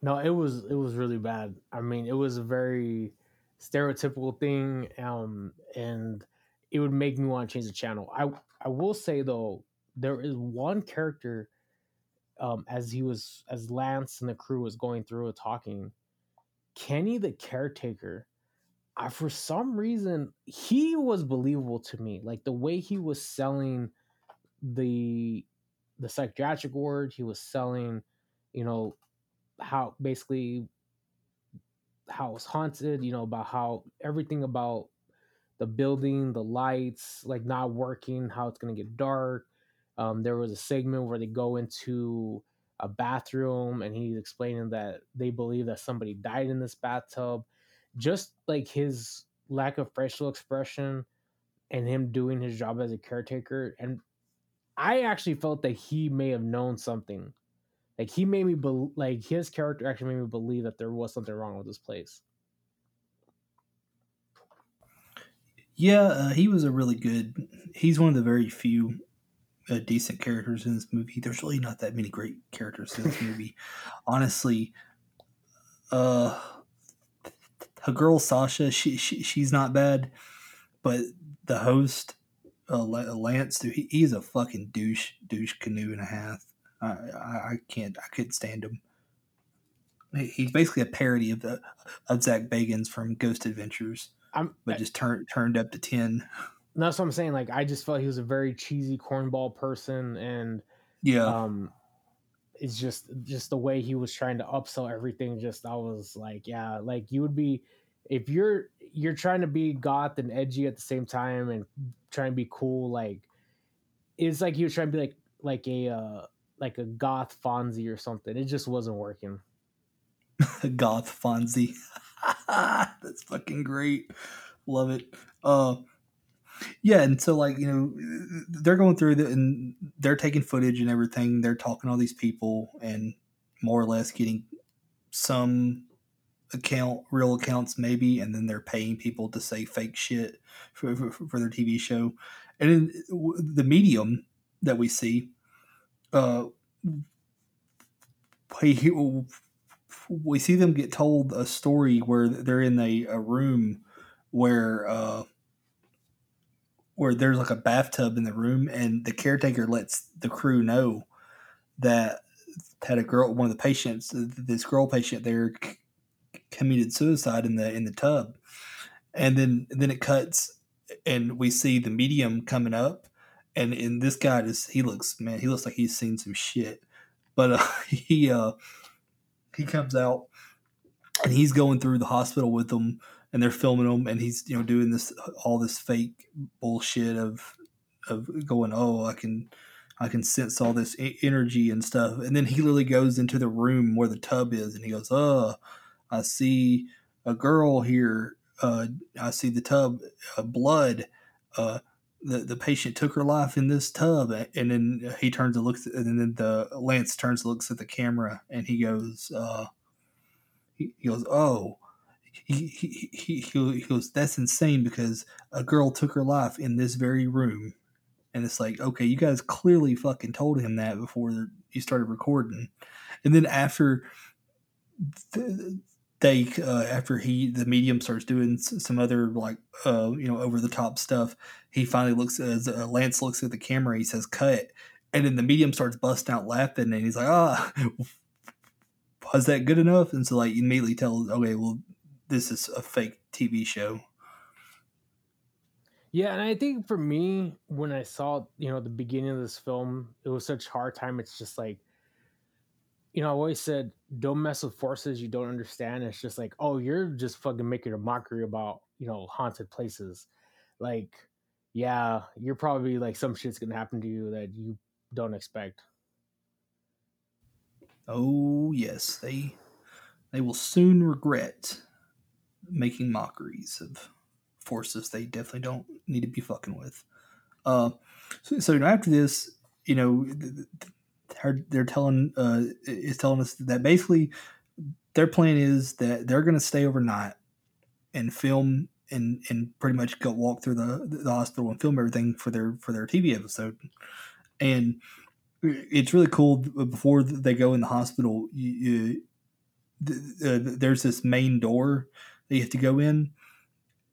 No, it was it was really bad. I mean, it was a very stereotypical thing, um, and it would make me want to change the channel. I I will say though, there is one character, um, as he was as Lance and the crew was going through it talking, Kenny the caretaker. I, for some reason, he was believable to me. Like the way he was selling the the psychiatric ward. He was selling, you know, how basically how it was haunted. You know about how everything about the building, the lights, like not working, how it's gonna get dark. Um, there was a segment where they go into a bathroom and he's explaining that they believe that somebody died in this bathtub. Just like his lack of facial expression and him doing his job as a caretaker and I actually felt that he may have known something. Like he made me be- like his character actually made me believe that there was something wrong with this place. Yeah, uh, he was a really good. He's one of the very few uh, decent characters in this movie. There's really not that many great characters in this movie, honestly. Uh, a girl Sasha, she, she she's not bad, but the host uh, Lance, dude, he, he's a fucking douche, douche canoe and a half. I, I, I can't, I couldn't stand him. He's basically a parody of the of Zak Bagans from Ghost Adventures, I'm, but just turned turned up to ten. That's what I'm saying. Like I just felt he was a very cheesy cornball person, and yeah, um, it's just just the way he was trying to upsell everything. Just I was like, yeah, like you would be if you're you're trying to be goth and edgy at the same time and trying to be cool like it's like he was trying to be like like a uh like a goth Fonzie or something. It just wasn't working. goth Fonzie. That's fucking great. Love it. Uh yeah, and so like, you know, they're going through the and they're taking footage and everything. They're talking to all these people and more or less getting some account, real accounts maybe, and then they're paying people to say fake shit for, for, for their TV show. And in the medium that we see, uh, we, we see them get told a story where they're in a, a room where uh, where there's like a bathtub in the room, and the caretaker lets the crew know that had a girl, one of the patients, this girl patient there committed suicide in the in the tub, and then and then it cuts, and we see the medium coming up, and in this guy just he looks man he looks like he's seen some shit, but uh, he uh he comes out and he's going through the hospital with them and they're filming him and he's you know doing this all this fake bullshit of of going oh i can i can sense all this energy and stuff. And then he literally goes into the room where the tub is and he goes oh i see a girl here uh, i see the tub uh, blood uh, the, the patient took her life in this tub. And then he turns and looks and then the lance turns looks at the camera and he goes uh, he, he goes oh he, he, he, he goes, that's insane because a girl took her life in this very room. And it's like, okay, you guys clearly fucking told him that before you started recording. And then after they, uh, after he, the medium starts doing some other like, uh, you know, over the top stuff, he finally looks as uh, Lance looks at the camera, he says, cut. And then the medium starts busting out laughing and he's like, ah, was that good enough? And so like immediately tells, okay, well, this is a fake TV show. Yeah, and I think for me, when I saw you know the beginning of this film, it was such hard time. It's just like, you know, I always said, don't mess with forces you don't understand. It's just like, oh, you're just fucking making a mockery about you know haunted places. Like, yeah, you're probably like some shit's gonna happen to you that you don't expect. Oh yes, they they will soon regret making mockeries of forces they definitely don't need to be fucking with. Uh, so, so after this, you know, they're telling uh, is telling us that basically their plan is that they're going to stay overnight and film and and pretty much go walk through the the hospital and film everything for their for their TV episode. And it's really cool. Before they go in the hospital, you, you, uh, there's this main door that you have to go in,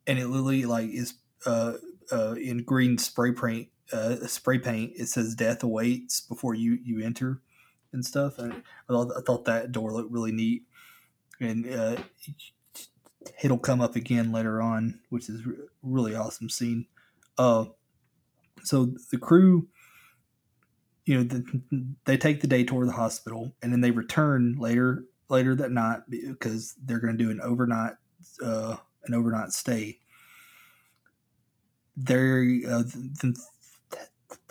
and it literally like is uh, uh, in green spray paint. Uh, spray paint. It says "Death awaits" before you you enter and stuff. And I thought, I thought that door looked really neat, and uh, it'll come up again later on, which is really awesome scene. Uh, so the crew, you know, the, they take the day tour of the hospital, and then they return later later that night because they're going to do an overnight uh, an overnight stay. They uh,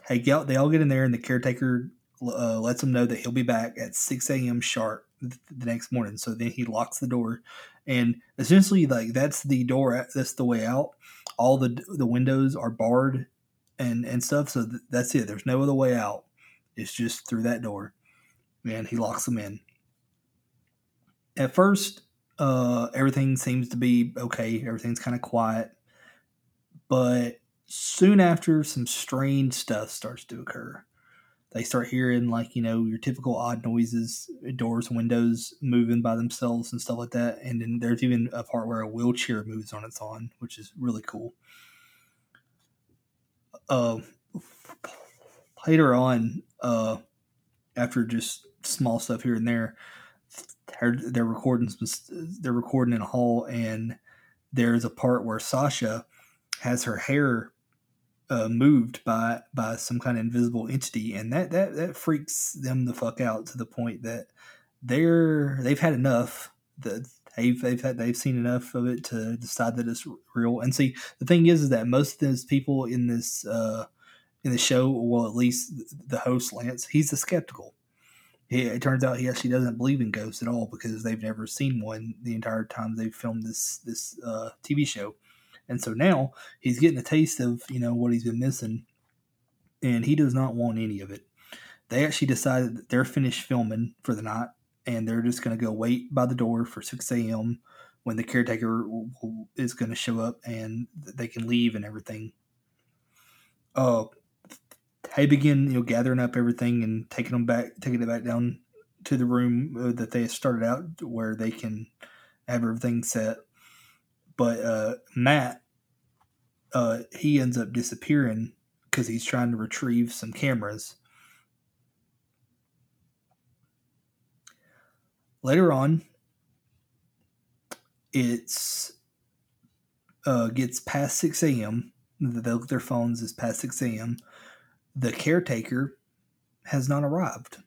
they they all get in there, and the caretaker uh, lets them know that he'll be back at six a.m. sharp the next morning. So then he locks the door, and essentially like that's the door. That's the way out. All the the windows are barred and and stuff. So th- that's it. There's no other way out. It's just through that door, and he locks them in. At first, uh, everything seems to be okay. Everything's kind of quiet. But soon after, some strange stuff starts to occur. They start hearing, like, you know, your typical odd noises, doors, windows moving by themselves and stuff like that. And then there's even a part where a wheelchair moves on its own, which is really cool. Uh, later on, uh, after just small stuff here and there, they're, they're recording they're recording in a hall and there's a part where Sasha has her hair uh, moved by by some kind of invisible entity and that that that freaks them the fuck out to the point that they're they've had enough. That they've they've had they've seen enough of it to decide that it's real. And see the thing is is that most of those people in this uh in the show well at least the host Lance he's a skeptical he, it turns out he actually doesn't believe in ghosts at all because they've never seen one the entire time they've filmed this this uh, TV show, and so now he's getting a taste of you know what he's been missing, and he does not want any of it. They actually decided that they're finished filming for the night, and they're just going to go wait by the door for six a.m. when the caretaker is going to show up and they can leave and everything. Uh, they begin you know gathering up everything and taking them back, taking it back down to the room uh, that they started out where they can have everything set. But uh, Matt, uh, he ends up disappearing because he's trying to retrieve some cameras. Later on, it's uh, gets past 6 a.m. They look at their phones, it's past 6 a.m. The caretaker has not arrived.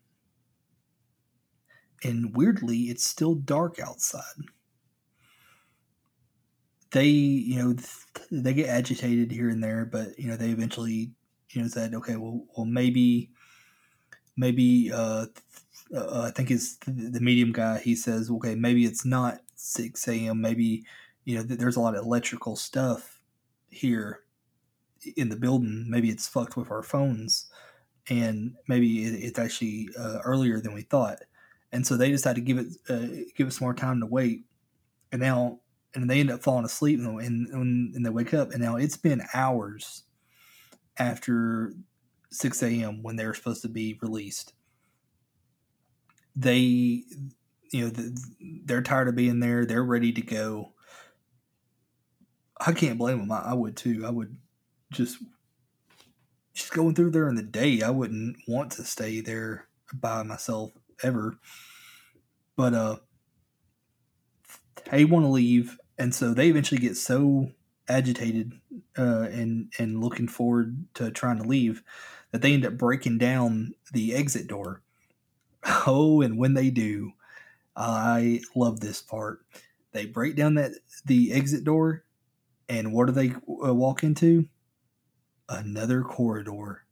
And weirdly, it's still dark outside. They, you know, they get agitated here and there, but you know, they eventually, you know, said, okay, well, well, maybe, maybe, uh, uh, I think it's the medium guy. He says, okay, maybe it's not 6 a.m. Maybe, you know, there's a lot of electrical stuff here in the building. Maybe it's fucked with our phones, and maybe it's actually uh, earlier than we thought. And so they decide to give it uh, give us more time to wait. And now, and they end up falling asleep, and, and, and they wake up, and now it's been hours after 6 a.m. when they're supposed to be released. They you know they're tired of being there they're ready to go i can't blame them I, I, would too i would just just going through there in the day i wouldn't want to stay there by myself ever but uh they want to leave and so they eventually get so agitated uh, and and looking forward to trying to leave that they end up breaking down the exit door oh and when they do I love this part. They break down that the exit door, and what do they uh, walk into? Another corridor.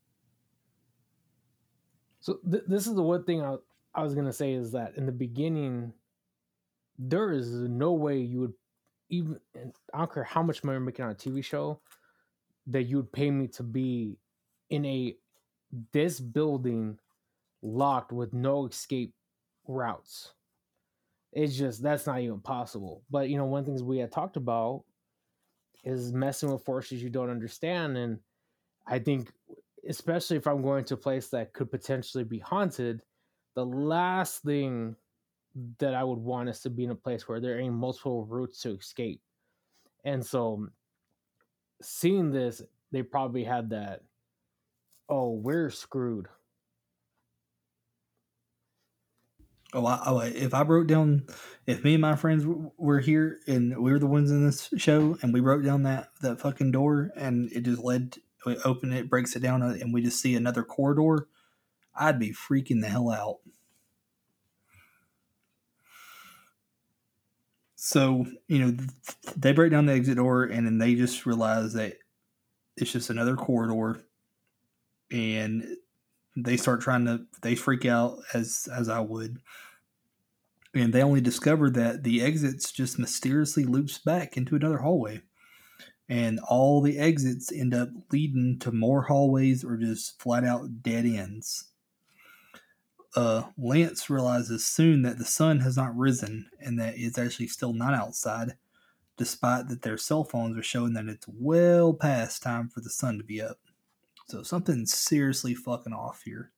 So th- this is the one thing I, I was gonna say is that in the beginning, there is no way you would even. I don't care how much money you're making on a TV show, that you would pay me to be in a this building locked with no escape routes it's just that's not even possible. But you know, one things we had talked about is messing with forces you don't understand. And I think especially if I'm going to a place that could potentially be haunted, the last thing that I would want is to be in a place where there ain't multiple routes to escape. And so seeing this, they probably had that, oh, we're screwed Oh, I, oh, if I wrote down, if me and my friends were here and we were the ones in this show, and we wrote down that that fucking door, and it just led, we open it, breaks it down, uh, and we just see another corridor, I'd be freaking the hell out. So you know, they break down the exit door, and then they just realize that it's just another corridor, and they start trying to they freak out as as I would. And they only discover that the exits just mysteriously loops back into another hallway. And all the exits end up leading to more hallways or just flat out dead ends. Uh, Lance realizes soon that the sun has not risen and that it's actually still not outside, despite that their cell phones are showing that it's well past time for the sun to be up. So something's seriously fucking off here.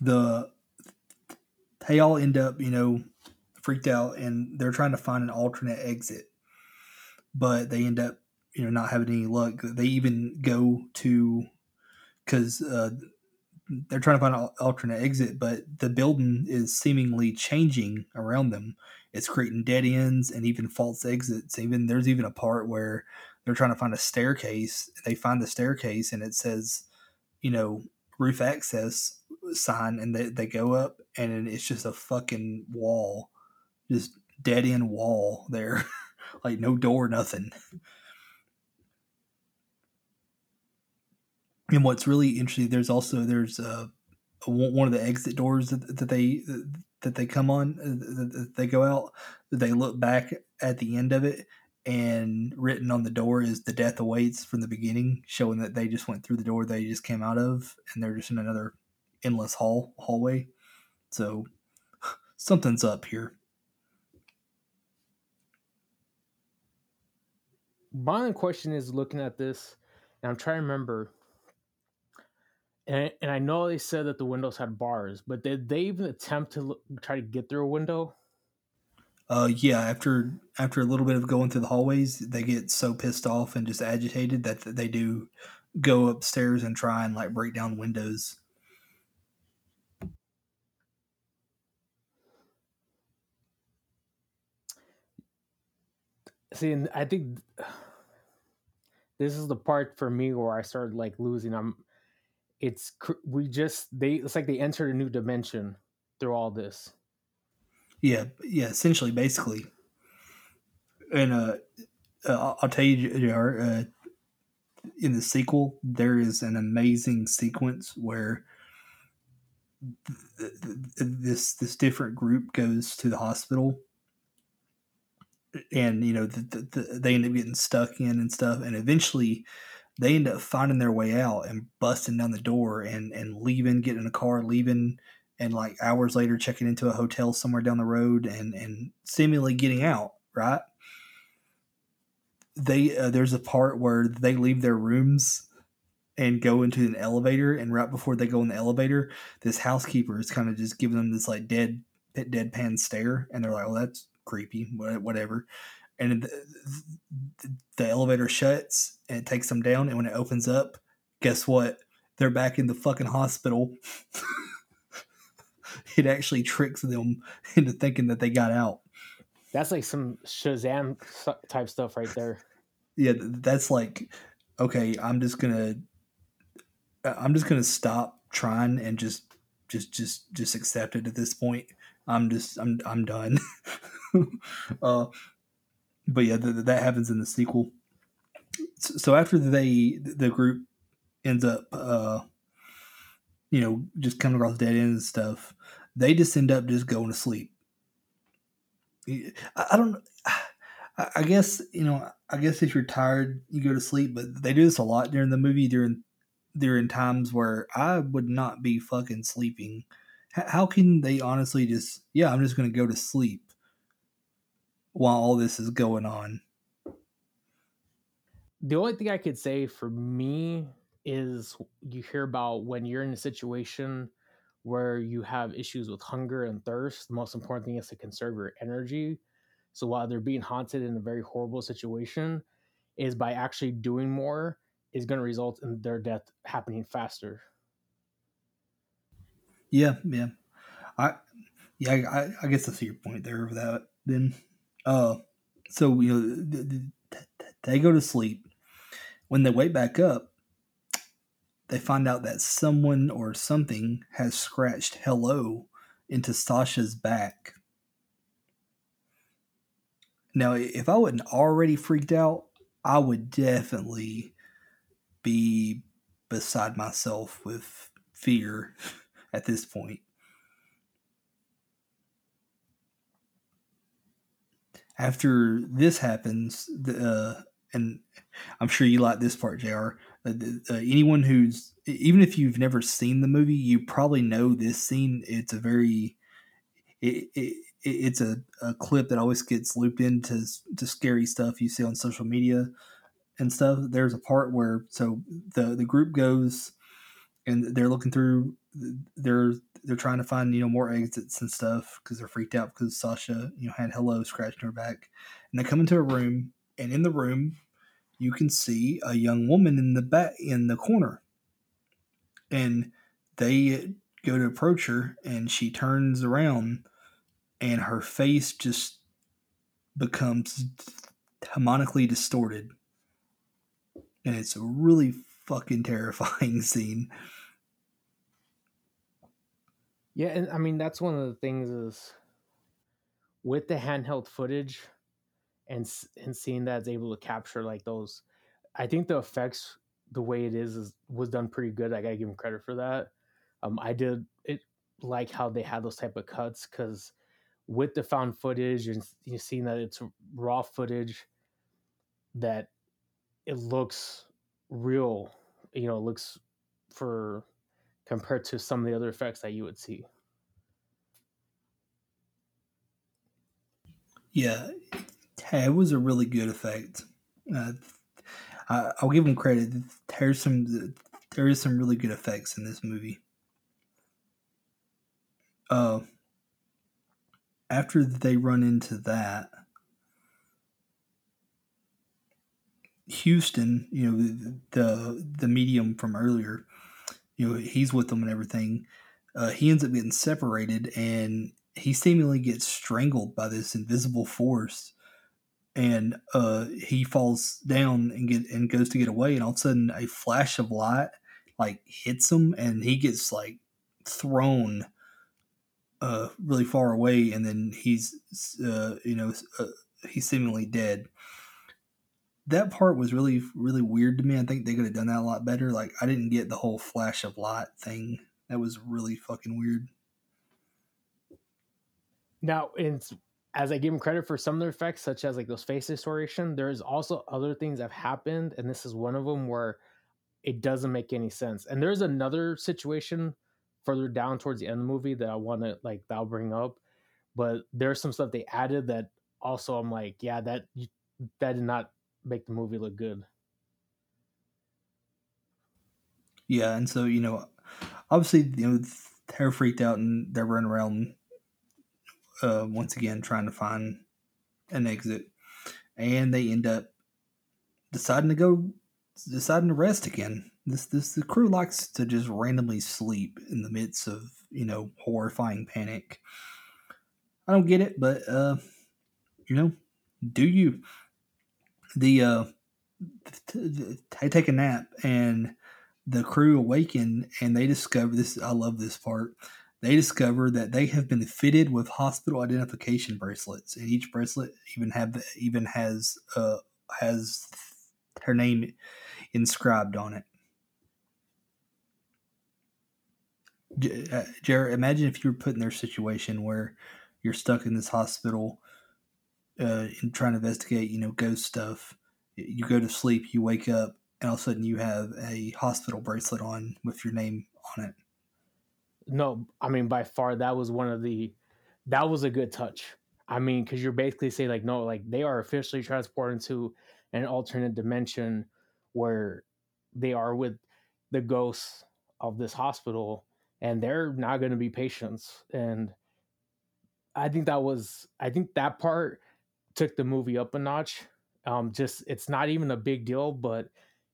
The they all end up, you know, freaked out and they're trying to find an alternate exit. But they end up, you know, not having any luck. They even go to because uh, they're trying to find an alternate exit, but the building is seemingly changing around them. It's creating dead ends and even false exits. Even there's even a part where they're trying to find a staircase. They find the staircase and it says, you know, roof access sign, and they, they go up and it's just a fucking wall, just dead end wall there, like no door, nothing. And what's really interesting, there's also there's uh, one of the exit doors that, that they that they come on, uh, that they go out. They look back at the end of it, and written on the door is the death awaits from the beginning showing that they just went through the door they just came out of and they're just in another endless hall hallway so something's up here my only question is looking at this, and I'm trying to remember. And, and I know they said that the windows had bars, but did they even attempt to look, try to get through a window? Uh, yeah. After after a little bit of going through the hallways, they get so pissed off and just agitated that they do go upstairs and try and like break down windows. See, and I think this is the part for me where I started like losing. I'm. It's we just they. It's like they entered a new dimension through all this. Yeah, yeah. Essentially, basically, and uh, uh I'll tell you, uh, in the sequel, there is an amazing sequence where th- th- this this different group goes to the hospital and you know the, the, the, they end up getting stuck in and stuff and eventually they end up finding their way out and busting down the door and and leaving getting in a car leaving and like hours later checking into a hotel somewhere down the road and and seemingly getting out right? They uh, there's a part where they leave their rooms and go into an elevator and right before they go in the elevator this housekeeper is kind of just giving them this like dead deadpan stare and they're like oh that's creepy whatever. And the, the elevator shuts and it takes them down and when it opens up guess what? They're back in the fucking hospital. It actually tricks them into thinking that they got out. That's like some Shazam type stuff right there. yeah that's like okay i'm just gonna uh, i'm just gonna stop trying and just just just just accept it at this point. I'm just i'm i'm done uh but yeah th- that happens in the sequel so after they the group ends up uh you know just coming across dead ends and stuff they just end up just going to sleep i, I don't I guess you know. I guess if you're tired, you go to sleep. But they do this a lot during the movie. During during times where I would not be fucking sleeping. How can they honestly just? Yeah, I'm just going to go to sleep while all this is going on. The only thing I could say for me is you hear about when you're in a situation where you have issues with hunger and thirst. The most important thing is to conserve your energy so while they're being haunted in a very horrible situation, is by actually doing more is going to result in their death happening faster. Yeah, yeah. I yeah, I, I guess I see your point there with that. Then, uh, so you know, they go to sleep. When they wake back up, they find out that someone or something has scratched "hello" into Sasha's back. Now, if I wasn't already freaked out, I would definitely be beside myself with fear at this point. After this happens, the, uh, and I'm sure you like this part, Jr. Uh, uh, anyone who's even if you've never seen the movie, you probably know this scene. It's a very it, it, it's a, a clip that always gets looped into to scary stuff you see on social media and stuff. There's a part where so the the group goes and they're looking through they're they're trying to find you know more exits and stuff because they're freaked out because Sasha you know had hello scratched in her back and they come into a room and in the room you can see a young woman in the back in the corner and they go to approach her and she turns around and her face just becomes demonically distorted. And it's a really fucking terrifying scene. Yeah, and I mean that's one of the things is with the handheld footage and and seeing that it's able to capture like those I think the effects the way it is is was done pretty good. I gotta give them credit for that. Um, I did it like how they had those type of cuts because with the found footage and you're seeing that it's raw footage that it looks real you know looks for compared to some of the other effects that you would see yeah it was a really good effect Uh, I, I'll give them credit. There's some there is some really good effects in this movie. Uh, after they run into that, Houston, you know, the the medium from earlier, you know, he's with them and everything. Uh, he ends up getting separated, and he seemingly gets strangled by this invisible force. And uh, he falls down and get and goes to get away, and all of a sudden, a flash of light like hits him, and he gets like thrown uh, really far away, and then he's uh, you know uh, he's seemingly dead that part was really really weird to me. I think they could have done that a lot better. Like I didn't get the whole flash of light thing. That was really fucking weird. Now, in, as I give him credit for some of the effects, such as like those face distortion, there's also other things that have happened, and this is one of them where it doesn't make any sense. And there's another situation further down towards the end of the movie that I want to like that I'll bring up, but there's some stuff they added that also I'm like, yeah, that that did not make the movie look good. Yeah, and so you know, obviously, you know, they're freaked out and they're running around uh, once again trying to find an exit, and they end up deciding to go, deciding to rest again. This this the crew likes to just randomly sleep in the midst of you know horrifying panic. I don't get it, but uh, you know, do you? The uh, they take a nap and the crew awaken and they discover this. I love this part. They discover that they have been fitted with hospital identification bracelets, and each bracelet even have even has uh, has her name inscribed on it. Uh, Jared, imagine if you were put in their situation where you're stuck in this hospital uh, in trying to investigate, you know, ghost stuff. You go to sleep, you wake up, and all of a sudden you have a hospital bracelet on with your name on it. No, I mean by far that was one of the that was a good touch. I mean, because you're basically saying like, no, like they are officially transported to an alternate dimension where they are with the ghosts of this hospital, and they're not going to be patients. And I think that was, I think that part took the movie up a notch. Um, just it's not even a big deal, but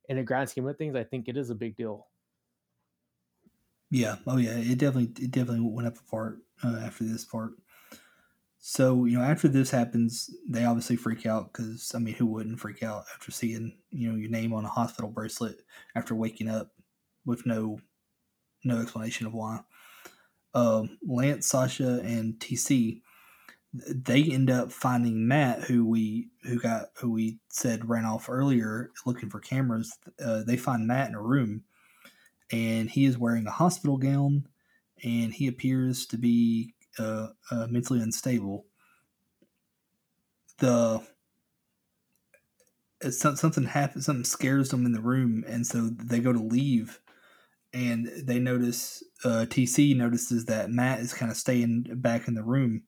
in the grand scheme of things, I think it is a big deal. Yeah. Oh yeah. It definitely it definitely went up a part uh, after this part. So you know, after this happens, they obviously freak out because I mean, who wouldn't freak out after seeing you know your name on a hospital bracelet after waking up with no no explanation of why. Um, Lance, Sasha, and TC they end up finding Matt, who we who got who we said ran off earlier looking for cameras. Uh, they find Matt in a room, and he is wearing a hospital gown, and he appears to be uh, uh, mentally unstable. The something happens, something scares them in the room, and so they go to leave, and they notice uh, TC notices that Matt is kind of staying back in the room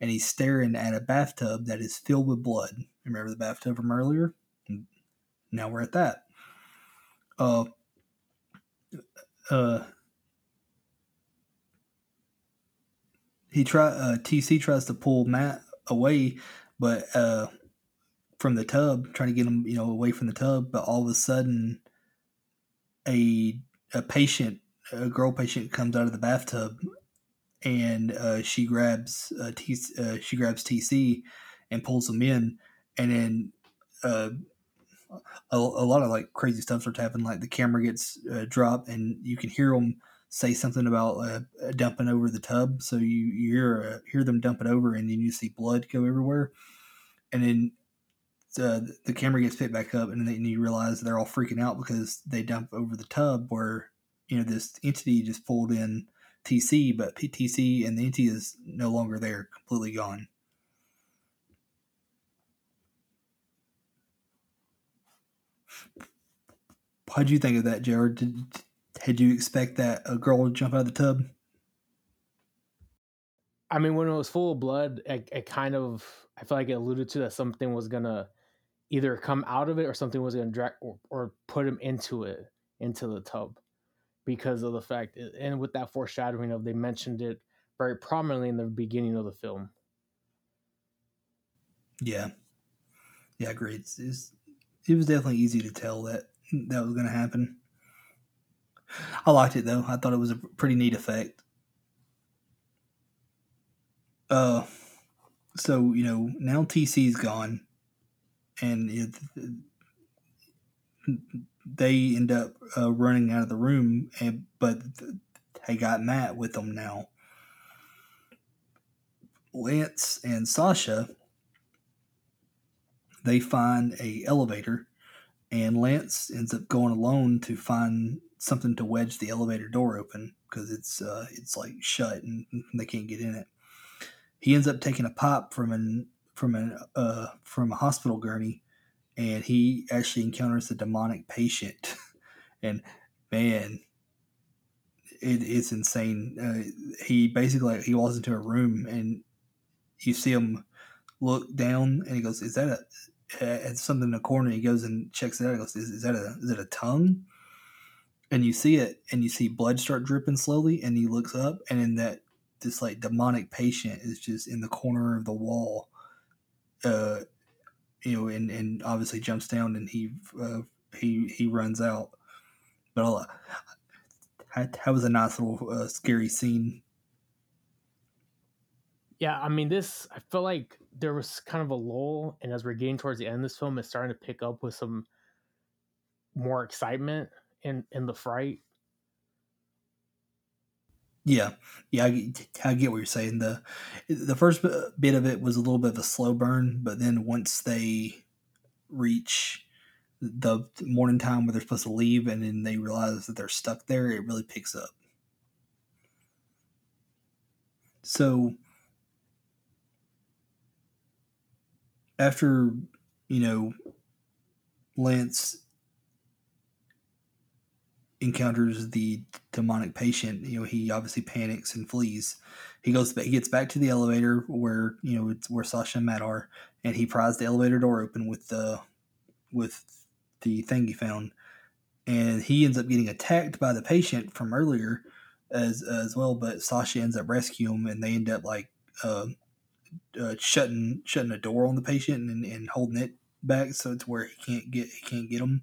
and he's staring at a bathtub that is filled with blood. Remember the bathtub from earlier? Now we're at that. Uh, uh, he try uh, TC tries to pull Matt away, but uh, from the tub, trying to get him, you know, away from the tub. But all of a sudden, a a patient, a girl patient, comes out of the bathtub and uh, she grabs uh, T- uh, she grabs TC and pulls him in, and then uh, a, a, lot of like crazy stuff starts happening. Like the camera gets uh, dropped, and you can hear them say something about uh, dumping over the tub. So you, you hear uh, hear them dump it over, and then you see blood go everywhere, and then. the camera gets picked back up, and then you realize they're all freaking out because they dump over the tub where you know this entity just pulled in TC, but PTC and the NT is no longer there, completely gone. How'd you think of that, Jared? Did, did you expect that a girl would jump out of the tub? I mean, when it was full of blood, it, it kind of I feel like it alluded to that something was gonna either come out of it or something was to drag or, or put him into it into the tub because of the fact and with that foreshadowing of they mentioned it very prominently in the beginning of the film Yeah, yeah, agreed. It's, it's, it was definitely easy to tell that that was going to happen. I liked it though. I thought it was a pretty neat effect. Uh, so you know now TC's gone, and it, they end up uh, running out of the room, and but they got Matt with them now. Lance and Sasha they find a elevator and Lance ends up going alone to find something to wedge the elevator door open because it's uh, it's like shut and they can't get in it. He ends up taking a pop from an from an uh, from a hospital gurney, and he actually encounters a demonic patient. and man, it, it's insane. Uh, he basically like, he walks into a room and you see him look down and he goes, "Is that a at something in the corner. He goes and checks it out. He goes, is, is that a is it a tongue? And you see it, and you see blood start dripping slowly. And he looks up, and in that this like demonic patient is just in the corner of the wall. Uh, you know, and and obviously jumps down, and he uh, he he runs out. But I'll, that was a nice little uh, scary scene. Yeah, I mean, this I feel like there was kind of a lull, and as we're getting towards the end of this film, it's starting to pick up with some more excitement in in the fright. Yeah, yeah, I, I get what you're saying. the The first bit of it was a little bit of a slow burn, but then once they reach the morning time where they're supposed to leave, and then they realize that they're stuck there, it really picks up. So after you know Lance encounters the demonic patient, you know he obviously panics and flees. He goes, he gets back to the elevator where you know it's where Sasha and Matt are, and he pries the elevator door open with the with the thing he found, and he ends up getting attacked by the patient from earlier as as well. But Sasha ends up rescuing him, and they end up like uh, uh, shutting shutting a door on the patient and, and holding it back so it's where he can't get he can't get them.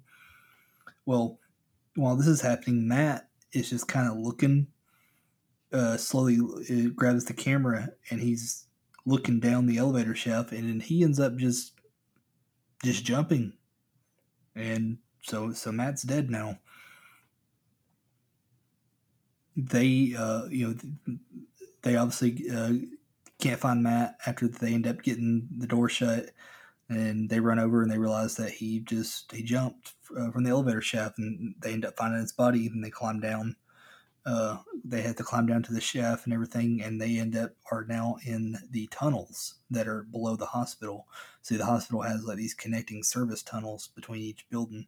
Well, while this is happening, Matt is just kind of looking. Uh, slowly uh, grabs the camera and he's looking down the elevator shaft, and then he ends up just just jumping, and so so Matt's dead now. They uh, you know they obviously uh, can't find Matt after they end up getting the door shut, and they run over and they realize that he just he jumped uh, from the elevator shaft, and they end up finding his body, and they climb down. Uh, they had to climb down to the shaft and everything, and they end up are now in the tunnels that are below the hospital. See, the hospital has like these connecting service tunnels between each building.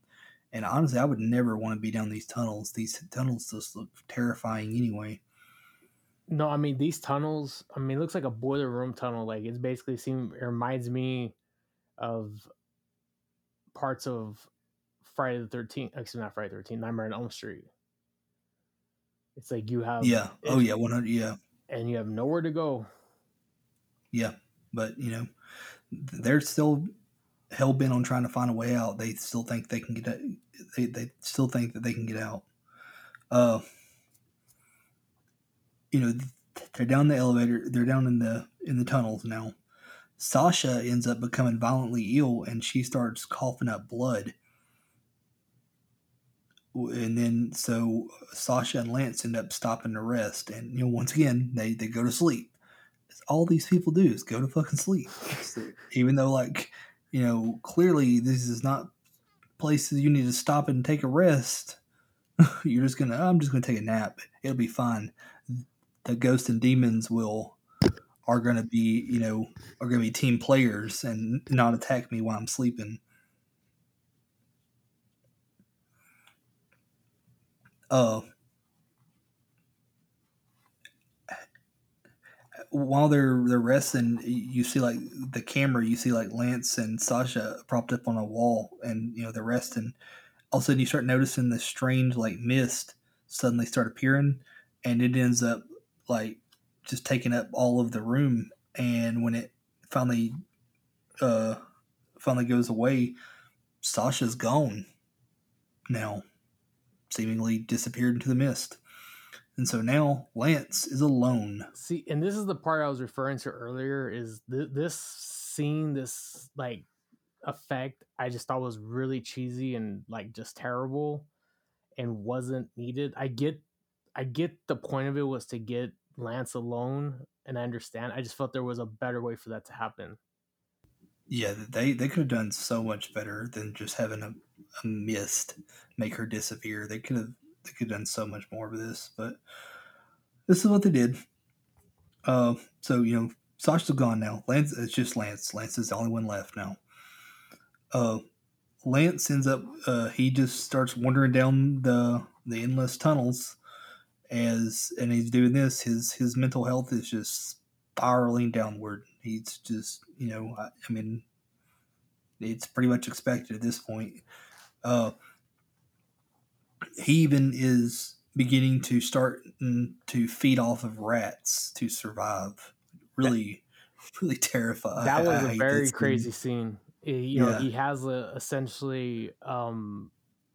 And honestly, I would never want to be down these tunnels. These tunnels just look terrifying anyway. No, I mean these tunnels. I mean, it looks like a boiler room tunnel. Like it's basically seem it reminds me of parts of Friday the Thirteenth. Actually, not Friday the Thirteenth. Nightmare on Elm Street. It's like you have yeah. Oh yeah, one hundred yeah. And you have nowhere to go. Yeah, but you know, they're still hell bent on trying to find a way out. They still think they can get. Out. They they still think that they can get out. Uh, you know they're down the elevator they're down in the in the tunnels now sasha ends up becoming violently ill and she starts coughing up blood. And then so sasha and lance end up stopping to rest and you know once again they they go to sleep. It's all these people do is go to fucking sleep. Even though like you know clearly this is not places you need to stop and take a rest. You're just gonna i'm just gonna take a nap. It'll be fine. The ghosts and demons will are going to be you know are going to be team players and not attack me while I'm sleeping. Uh, while they're they're resting, you see like the camera. You see like Lance and Sasha propped up on a wall, and you know they're resting. All of a sudden, you start noticing the strange like mist suddenly start appearing, and it ends up like just taking up all of the room. And when it finally uh finally goes away, Sasha's gone now, seemingly disappeared into the mist. And so now Lance is alone. See, and this is the part I was referring to earlier is th- this scene, this like effect, I just thought was really cheesy and like just terrible and wasn't needed. I get I get the point of it was to get Lance alone and I understand. I just felt there was a better way for that to happen. Yeah, they they could have done so much better than just having a, a mist make her disappear. They could have they could have done so much more with this, but this is what they did. Uh, so you know, Sasha's gone now. Lance, it's just Lance. Lance is the only one left now. Uh, Lance ends up. Uh, he just starts wandering down the the endless tunnels, as and he's doing this. His his mental health is just spiraling downward. He's just you know, I, I mean, it's pretty much expected at this point. Uh, he even is beginning to start to feed off of rats to survive. Really, really terrifying. That was a very crazy scene. You know, he has a essentially um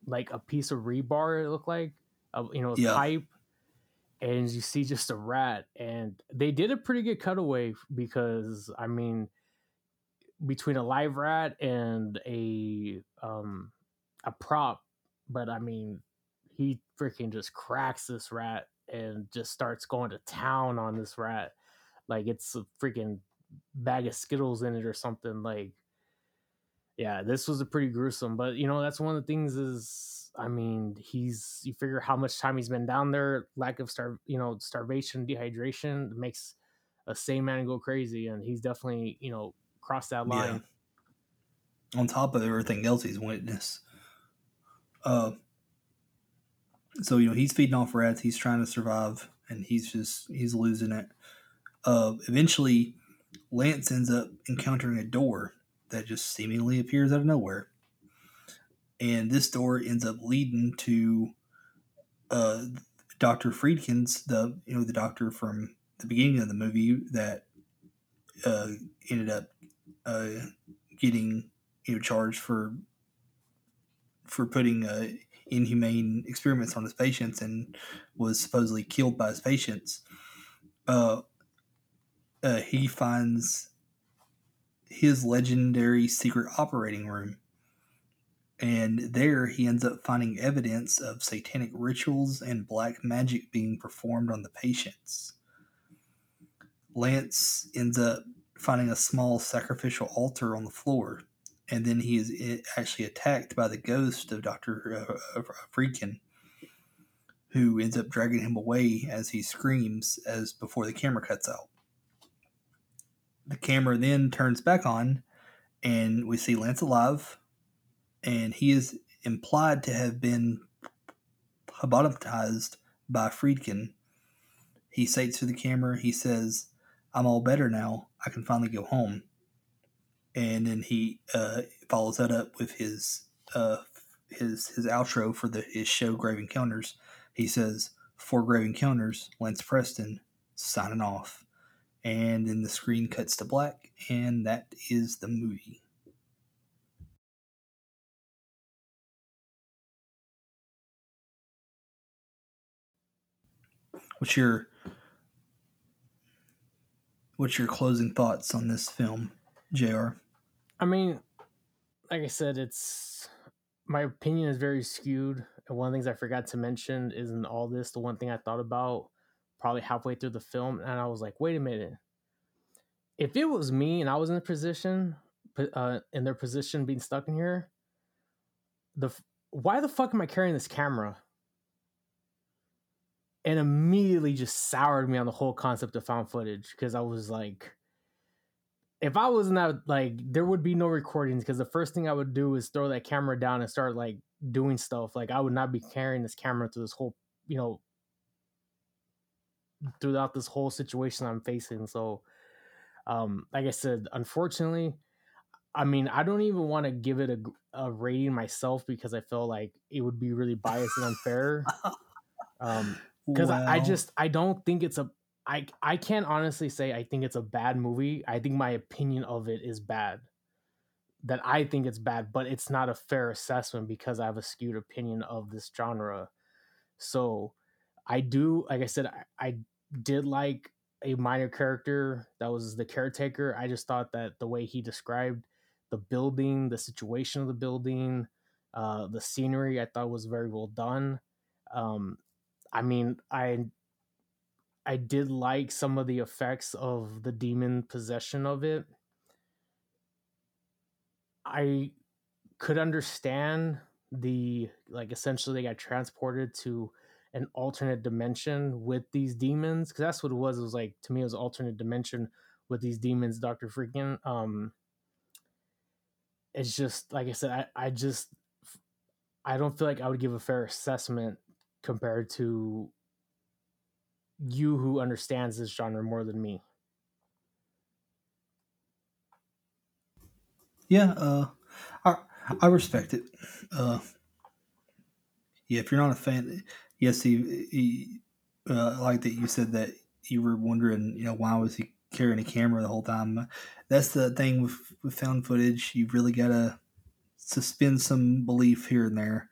like a piece of rebar. It looked like, a, you know, a yeah. pipe, and you see just a rat. And they did a pretty good cutaway because I mean, between a live rat and a um a prop, but I mean, he freaking just cracks this rat and just starts going to town on this rat like it's a freaking bag of skittles in it or something like yeah this was a pretty gruesome but you know that's one of the things is i mean he's you figure how much time he's been down there lack of star you know starvation dehydration makes a sane man go crazy and he's definitely you know crossed that line yeah. on top of everything else he's witnessed uh so you know he's feeding off rats. He's trying to survive, and he's just he's losing it. Uh, eventually, Lance ends up encountering a door that just seemingly appears out of nowhere, and this door ends up leading to uh, Doctor Friedkin's the you know the doctor from the beginning of the movie that uh, ended up uh, getting you know charged for for putting uh, inhumane experiments on his patients and was supposedly killed by his patients. Uh, uh, he finds his legendary secret operating room. And there he ends up finding evidence of satanic rituals and black magic being performed on the patients. Lance ends up finding a small sacrificial altar on the floor and then he is actually attacked by the ghost of Doctor uh, uh, who ends up dragging him away as he screams as before the camera cuts out. The camera then turns back on, and we see Lance alive, and he is implied to have been lobotomized by Friedkin. He states to the camera, he says, I'm all better now. I can finally go home and then he uh, follows that up with his uh, his his outro for the his show Grave Encounters. He says, "For Grave Encounters, Lance Preston signing off," and then the screen cuts to black, and that is the movie. What's your what's your closing thoughts on this film, Jr. I mean, like I said, it's my opinion is very skewed. And one of the things I forgot to mention is in all this, the one thing I thought about probably halfway through the film, and I was like, wait a minute. If it was me and I was in the position, uh, in their position being stuck in here, the why the fuck am I carrying this camera? And immediately just soured me on the whole concept of found footage because I was like, if I was not like there would be no recordings because the first thing I would do is throw that camera down and start like doing stuff. Like I would not be carrying this camera through this whole, you know, throughout this whole situation I'm facing. So, um, like I said, unfortunately, I mean, I don't even want to give it a, a rating myself because I feel like it would be really biased and unfair. Um, because I, I just I don't think it's a I I can't honestly say I think it's a bad movie. I think my opinion of it is bad. That I think it's bad, but it's not a fair assessment because I have a skewed opinion of this genre. So I do, like I said, I, I did like a minor character that was the caretaker. I just thought that the way he described the building, the situation of the building, uh, the scenery, I thought was very well done. Um, I mean, I I did like some of the effects of the demon possession of it. I could understand the like essentially they got transported to an alternate dimension with these demons because that's what it was. It was like to me it was alternate dimension with these demons, Doctor Freaking. Um, it's just like I said, I I just I don't feel like I would give a fair assessment compared to you who understands this genre more than me. Yeah, uh, I I respect it. Uh, yeah, if you're not a fan, yes, he, he uh, I like that you said that you were wondering, you know, why was he carrying a camera the whole time? That's the thing with with found footage. You really gotta suspend some belief here and there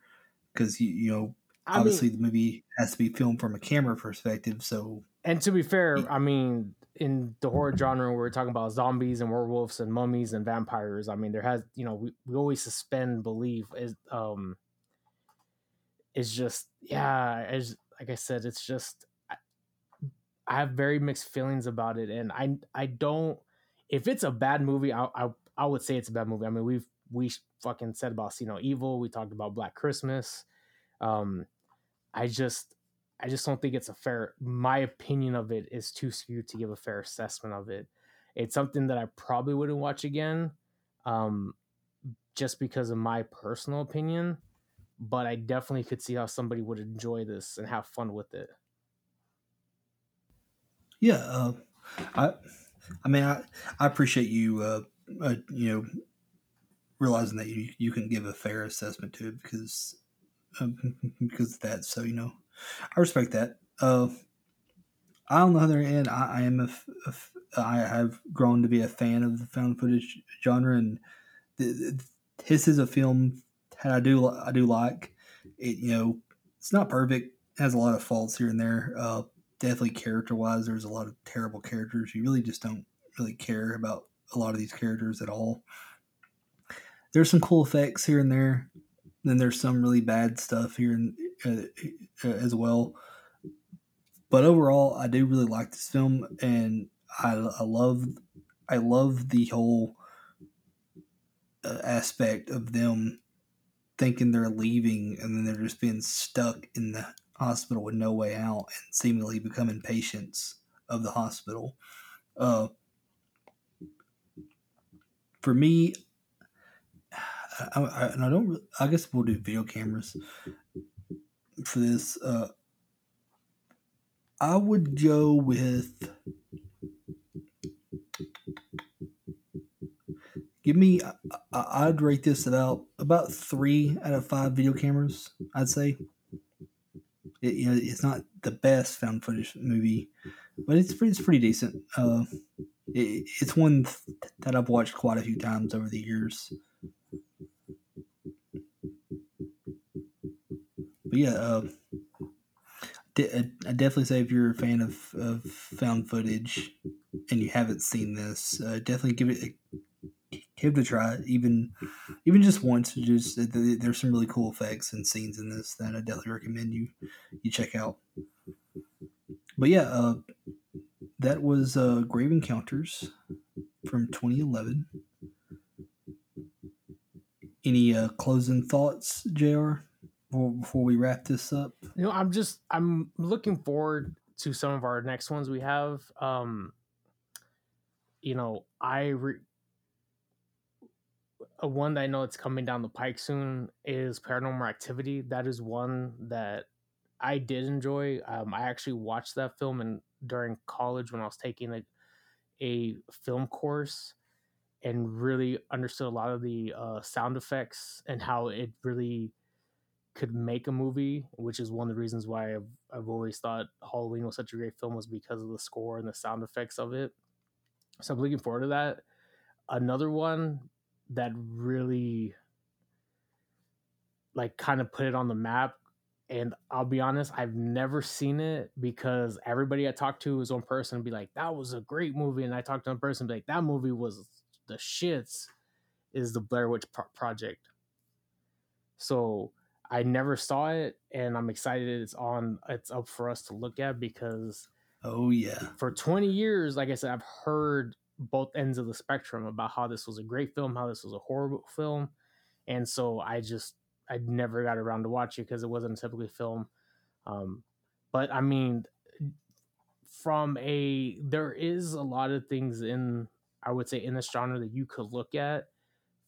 because you you know I obviously mean- the movie has to be filmed from a camera perspective. So And to be fair, I mean, in the horror genre, we're talking about zombies and werewolves and mummies and vampires. I mean, there has, you know, we, we always suspend belief. Is um, it's just, yeah, as like I said, it's just, I, I have very mixed feelings about it, and I, I don't. If it's a bad movie, I, I, I would say it's a bad movie. I mean, we've we fucking said about See No Evil. We talked about Black Christmas. Um, I just I just don't think it's a fair. My opinion of it is too skewed to give a fair assessment of it. It's something that I probably wouldn't watch again, um, just because of my personal opinion. But I definitely could see how somebody would enjoy this and have fun with it. Yeah, uh, I, I mean, I, I appreciate you, uh, uh, you know, realizing that you, you can give a fair assessment to it because, um, because of that. So you know, I respect that. Uh, I on the other end, I, I am a, a I have grown to be a fan of the found footage genre, and th- th- this is a film that I do I do like. It you know, it's not perfect. It has a lot of faults here and there. Uh, definitely character wise, there's a lot of terrible characters. You really just don't really care about a lot of these characters at all. There's some cool effects here and there. Then there's some really bad stuff here and uh, uh, as well. But overall, I do really like this film, and I, I love I love the whole uh, aspect of them thinking they're leaving and then they're just being stuck in the hospital with no way out and seemingly becoming patients of the hospital. Uh, for me, I, I, I don't. I guess we'll do video cameras for this. Uh, I would go with. Give me. I, I'd rate this about about three out of five video cameras. I'd say. It, you know, it's not the best found footage movie, but it's pretty, it's pretty decent. Uh, it, it's one th- that I've watched quite a few times over the years. But yeah, uh, de- I I definitely say if you're a fan of, of found footage and you haven't seen this, uh, definitely give it a, give it a try. Even even just once, just th- th- there's some really cool effects and scenes in this that I definitely recommend you you check out. But yeah, uh, that was uh, Grave Encounters from 2011. Any uh, closing thoughts, Jr. Before, before we wrap this up? You know, I'm just I'm looking forward to some of our next ones we have. Um, you know, I re- a one that I know it's coming down the pike soon is Paranormal Activity. That is one that I did enjoy. Um, I actually watched that film and during college when I was taking a a film course and really understood a lot of the uh, sound effects and how it really could make a movie, which is one of the reasons why I've, I've always thought Halloween was such a great film was because of the score and the sound effects of it. So I'm looking forward to that. Another one that really like kind of put it on the map and I'll be honest, I've never seen it because everybody I talked to was one person and be like, "That was a great movie," and I talked to one person and be like, "That movie was the shits." Is the Blair Witch Pro- Project? So I never saw it, and I'm excited it's on. It's up for us to look at because oh yeah, for 20 years, like I said, I've heard both ends of the spectrum about how this was a great film, how this was a horrible film, and so I just I never got around to watch it because it wasn't a typically film. Um, but I mean, from a there is a lot of things in I would say in this genre that you could look at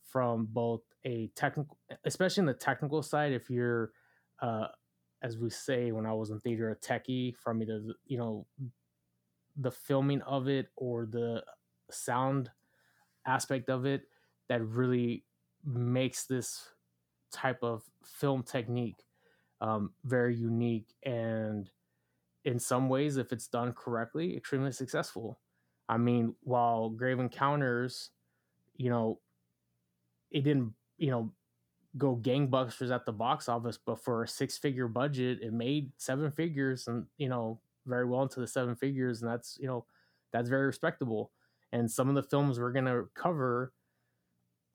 from both a technical, especially in the technical side. If you're, uh, as we say when I was in theater, a techie, from either you know the filming of it or the sound aspect of it, that really makes this type of film technique um, very unique and in some ways if it's done correctly extremely successful. I mean while grave encounters you know it didn't you know go gangbusters at the box office but for a six figure budget it made seven figures and you know very well into the seven figures and that's you know that's very respectable and some of the films we're going to cover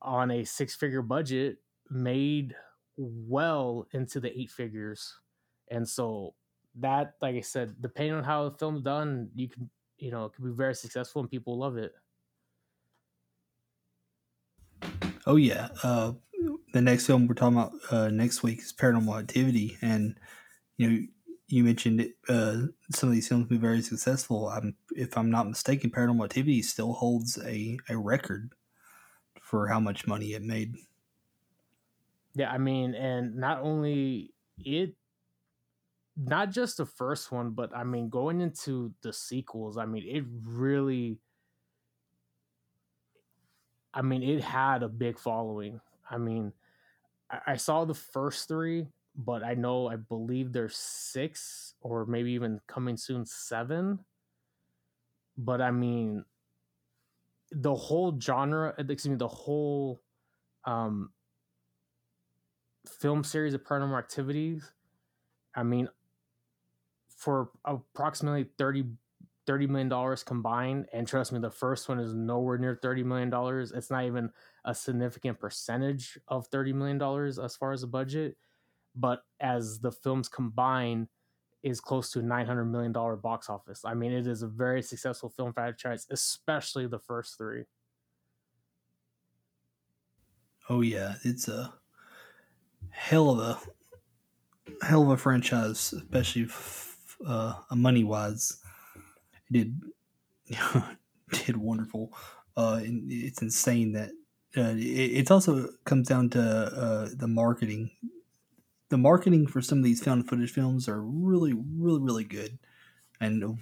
on a six figure budget made well into the eight figures. And so that, like I said, depending on how the film's done, you can, you know, it can be very successful and people love it. Oh yeah. Uh, the next film we're talking about uh, next week is Paranormal Activity, and you know, you mentioned uh, some of these films be very successful. I'm, if I'm not mistaken, Paranormal Activity still holds a, a record for how much money it made. Yeah, I mean, and not only it, not just the first one, but I mean, going into the sequels, I mean, it really, I mean, it had a big following. I mean, I, I saw the first three, but I know, I believe there's six or maybe even coming soon seven. But I mean, the whole genre, excuse me, the whole um film series of paranormal activities i mean for approximately 30 30 million dollars combined and trust me the first one is nowhere near 30 million dollars it's not even a significant percentage of 30 million dollars as far as the budget but as the films combine is close to 900 million dollar box office i mean it is a very successful film franchise especially the first three oh yeah it's a hell of a hell of a franchise, especially uh, money wise. It Did did wonderful. Uh, it's insane that uh, it, it, also comes down to uh, the marketing. The marketing for some of these found footage films are really, really, really good, and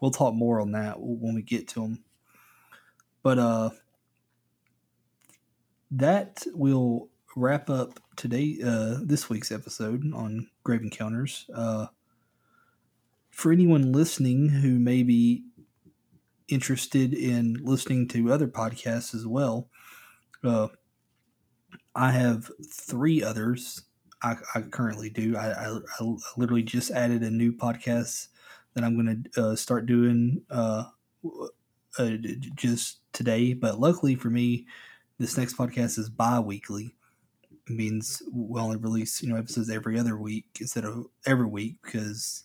we'll talk more on that when we get to them. But uh, that will wrap up today uh, this week's episode on Grave Encounters. Uh, for anyone listening who may be interested in listening to other podcasts as well, uh, I have three others I, I currently do. I, I, I, literally just added a new podcast that I'm going to uh, start doing uh, uh, just today. But luckily for me, this next podcast is bi weekly It means we only release you know episodes every other week instead of every week because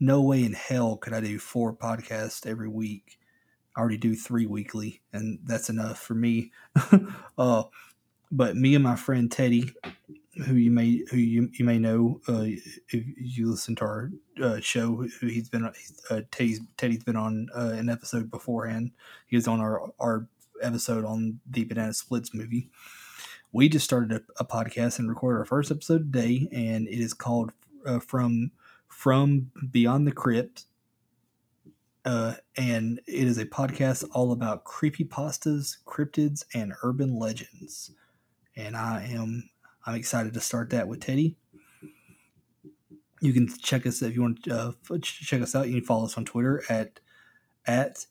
no way in hell could I do four podcasts every week. I already do three weekly, and that's enough for me. uh, but me and my friend Teddy, who you may who you, you may know uh, if you listen to our uh, show, who he's been uh, Teddy's Teddy's been on uh, an episode beforehand. He was on our our episode on the Banana Splits movie we just started a, a, podcast and recorded our first episode today, and it is called uh, from from Beyond the Crypt, uh, and it is a podcast all about creepy pastas, cryptids, and urban legends. And I am I'm excited to start that with Teddy. You can check us if you want to uh, check us out. You can follow us on Twitter at at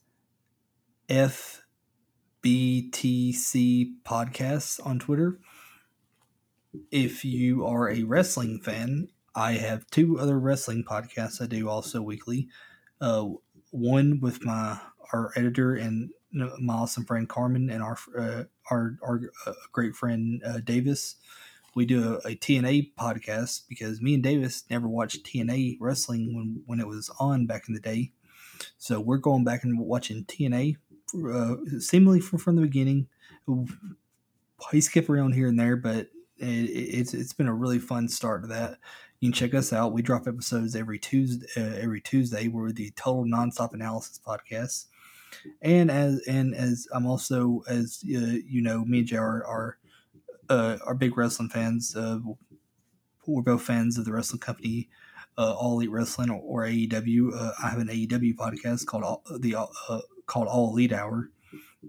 FBTC Podcasts on Twitter. If you are a wrestling fan, I have two other wrestling podcasts I do also weekly. Uh, one with my our editor and my awesome friend Carmen and our uh, our our uh, great friend uh, Davis. We do a, a, TNA podcast because me and Davis never watched TNA wrestling when when it was on back in the day. So we're going back and watching TNA, uh, seemingly from, from the beginning. We skip around here and there, but it, it's it's been a really fun start to that. You can check us out. We drop episodes every Tuesday. Uh, every Tuesday, we're the Total Nonstop Analysis podcast. And as and as I'm also as uh, you know, me and Jay are are, uh, are big wrestling fans. Uh, we're both fans of the wrestling company, uh, All Elite Wrestling or, or AEW. Uh, I have an AEW podcast called All, the uh, called All Elite Hour,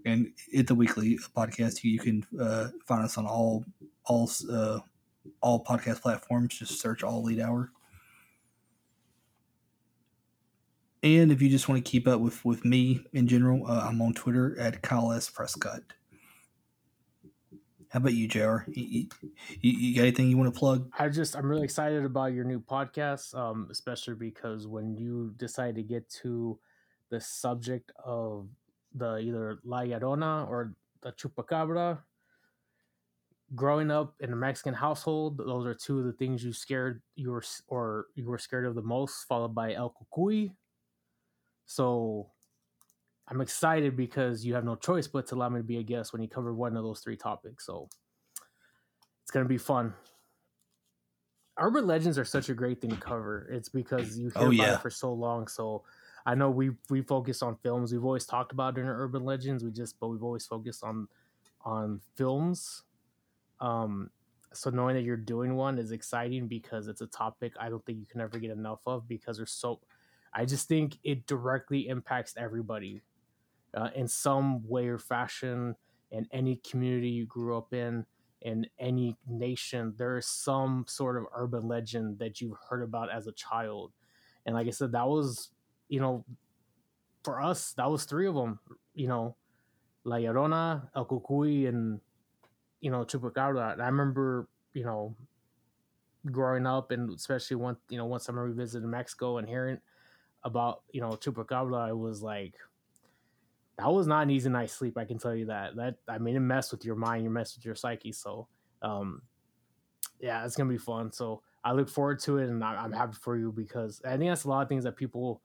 and it's a weekly podcast. You can uh, find us on all all uh, all podcast platforms. Just search All Elite Hour. And if you just want to keep up with, with me in general, uh, I'm on Twitter at Kyle S. Prescott. How about you, JR? You, you, you, got anything you want to plug? I just, I'm really excited about your new podcast, um, especially because when you decide to get to the subject of the either La Llorona or the Chupacabra, growing up in a Mexican household, those are two of the things you scared you were or you were scared of the most, followed by El Cucuy. So I'm excited because you have no choice but to allow me to be a guest when you cover one of those three topics. So it's gonna be fun. Urban legends are such a great thing to cover. It's because you hear oh, yeah. about it for so long. So I know we we focus on films. We've always talked about during urban legends. We just but we've always focused on on films um, so knowing that you're doing one is exciting because it's a topic I don't think you can ever get enough of because there's so. I just think it directly impacts everybody uh, in some way or fashion in any community you grew up in in any nation there is some sort of urban legend that you've heard about as a child and like i said that was you know for us that was three of them you know la llorona el cucuy and you know chupacabra. And I remember you know growing up and especially once you know once I revisited Mexico and hearing about you know chupacabra, I was like that was not an easy night's sleep. I can tell you that. That I mean, it messed with your mind, you messed with your psyche. So, um, yeah, it's gonna be fun. So I look forward to it, and I, am happy for you because I think that's a lot of things that people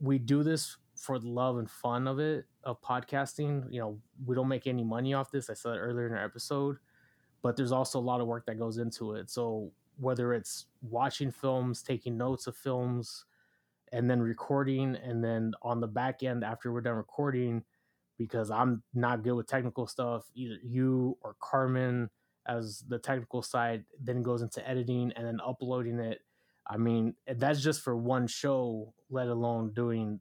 we do this for the love and fun of it of podcasting. You know, we don't make any money off this. I said earlier in our episode, but there's also a lot of work that goes into it. So whether it's watching films, taking notes of films, and then recording, and then on the back end after we're done recording, because I'm not good with technical stuff, either you or Carmen as the technical side then goes into editing and then uploading it. I mean, that's just for one show, let alone doing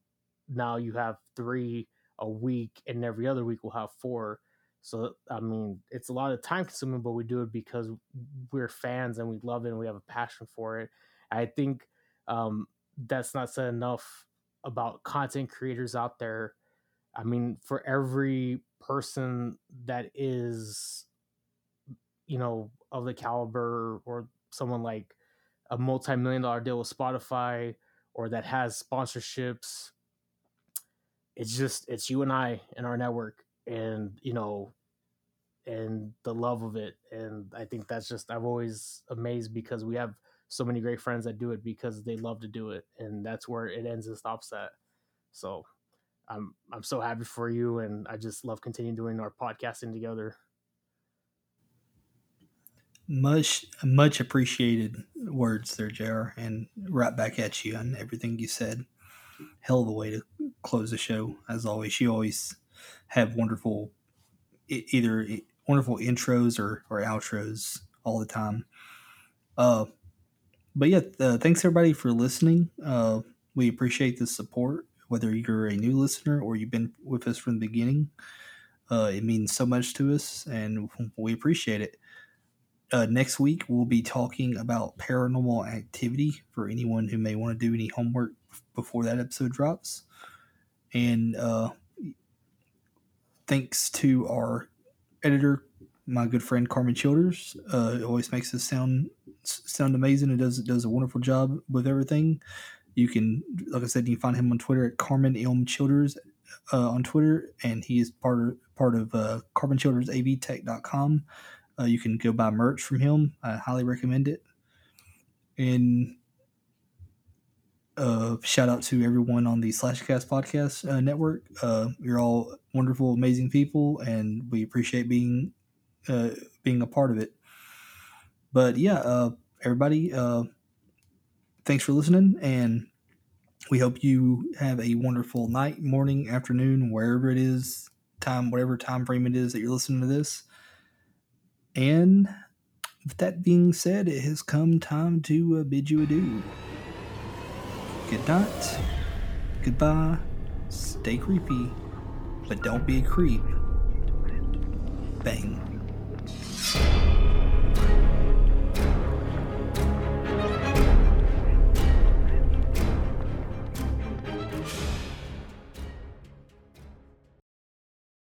now you have three a week and every other week we'll have four so i mean it's a lot of time consuming but we do it because we're fans and we love it and we have a passion for it i think um, that's not said enough about content creators out there. I mean for every person that is you know of the caliber or someone like a multi-million dollar deal with spotify or that has sponsorships it's just it's you and I and our network and you know and the love of it. And I think that's just I've always amazed because we have so many great friends that do it because they love to do it and that's where it ends and stops at. So I'm I'm so happy for you and I just love continuing doing our podcasting together. Much much appreciated words there, JR, and right back at you on everything you said hell of a way to close the show. As always, you always have wonderful, either wonderful intros or, or outros all the time. Uh, but yeah, uh, thanks everybody for listening. Uh, we appreciate the support, whether you're a new listener or you've been with us from the beginning. Uh, it means so much to us, and we appreciate it. Uh, next week, we'll be talking about paranormal activity for anyone who may want to do any homework before that episode drops. And uh, thanks to our editor, my good friend Carmen Childers. Uh, it always makes us sound sound amazing. It does does a wonderful job with everything. You can, like I said, you can find him on Twitter at Carmen Elm Childers uh, on Twitter, and he is part of part of uh, CarmenChildersAVTech.com. Uh, you can go buy merch from him. I highly recommend it. And uh, shout out to everyone on the Slashcast podcast uh, network. Uh, you're all wonderful, amazing people, and we appreciate being uh, being a part of it. But yeah, uh, everybody, uh, thanks for listening, and we hope you have a wonderful night, morning, afternoon, wherever it is, time, whatever time frame it is that you're listening to this. And with that being said, it has come time to uh, bid you adieu. Good night. Goodbye. Stay creepy, but don't be a creep. Bang.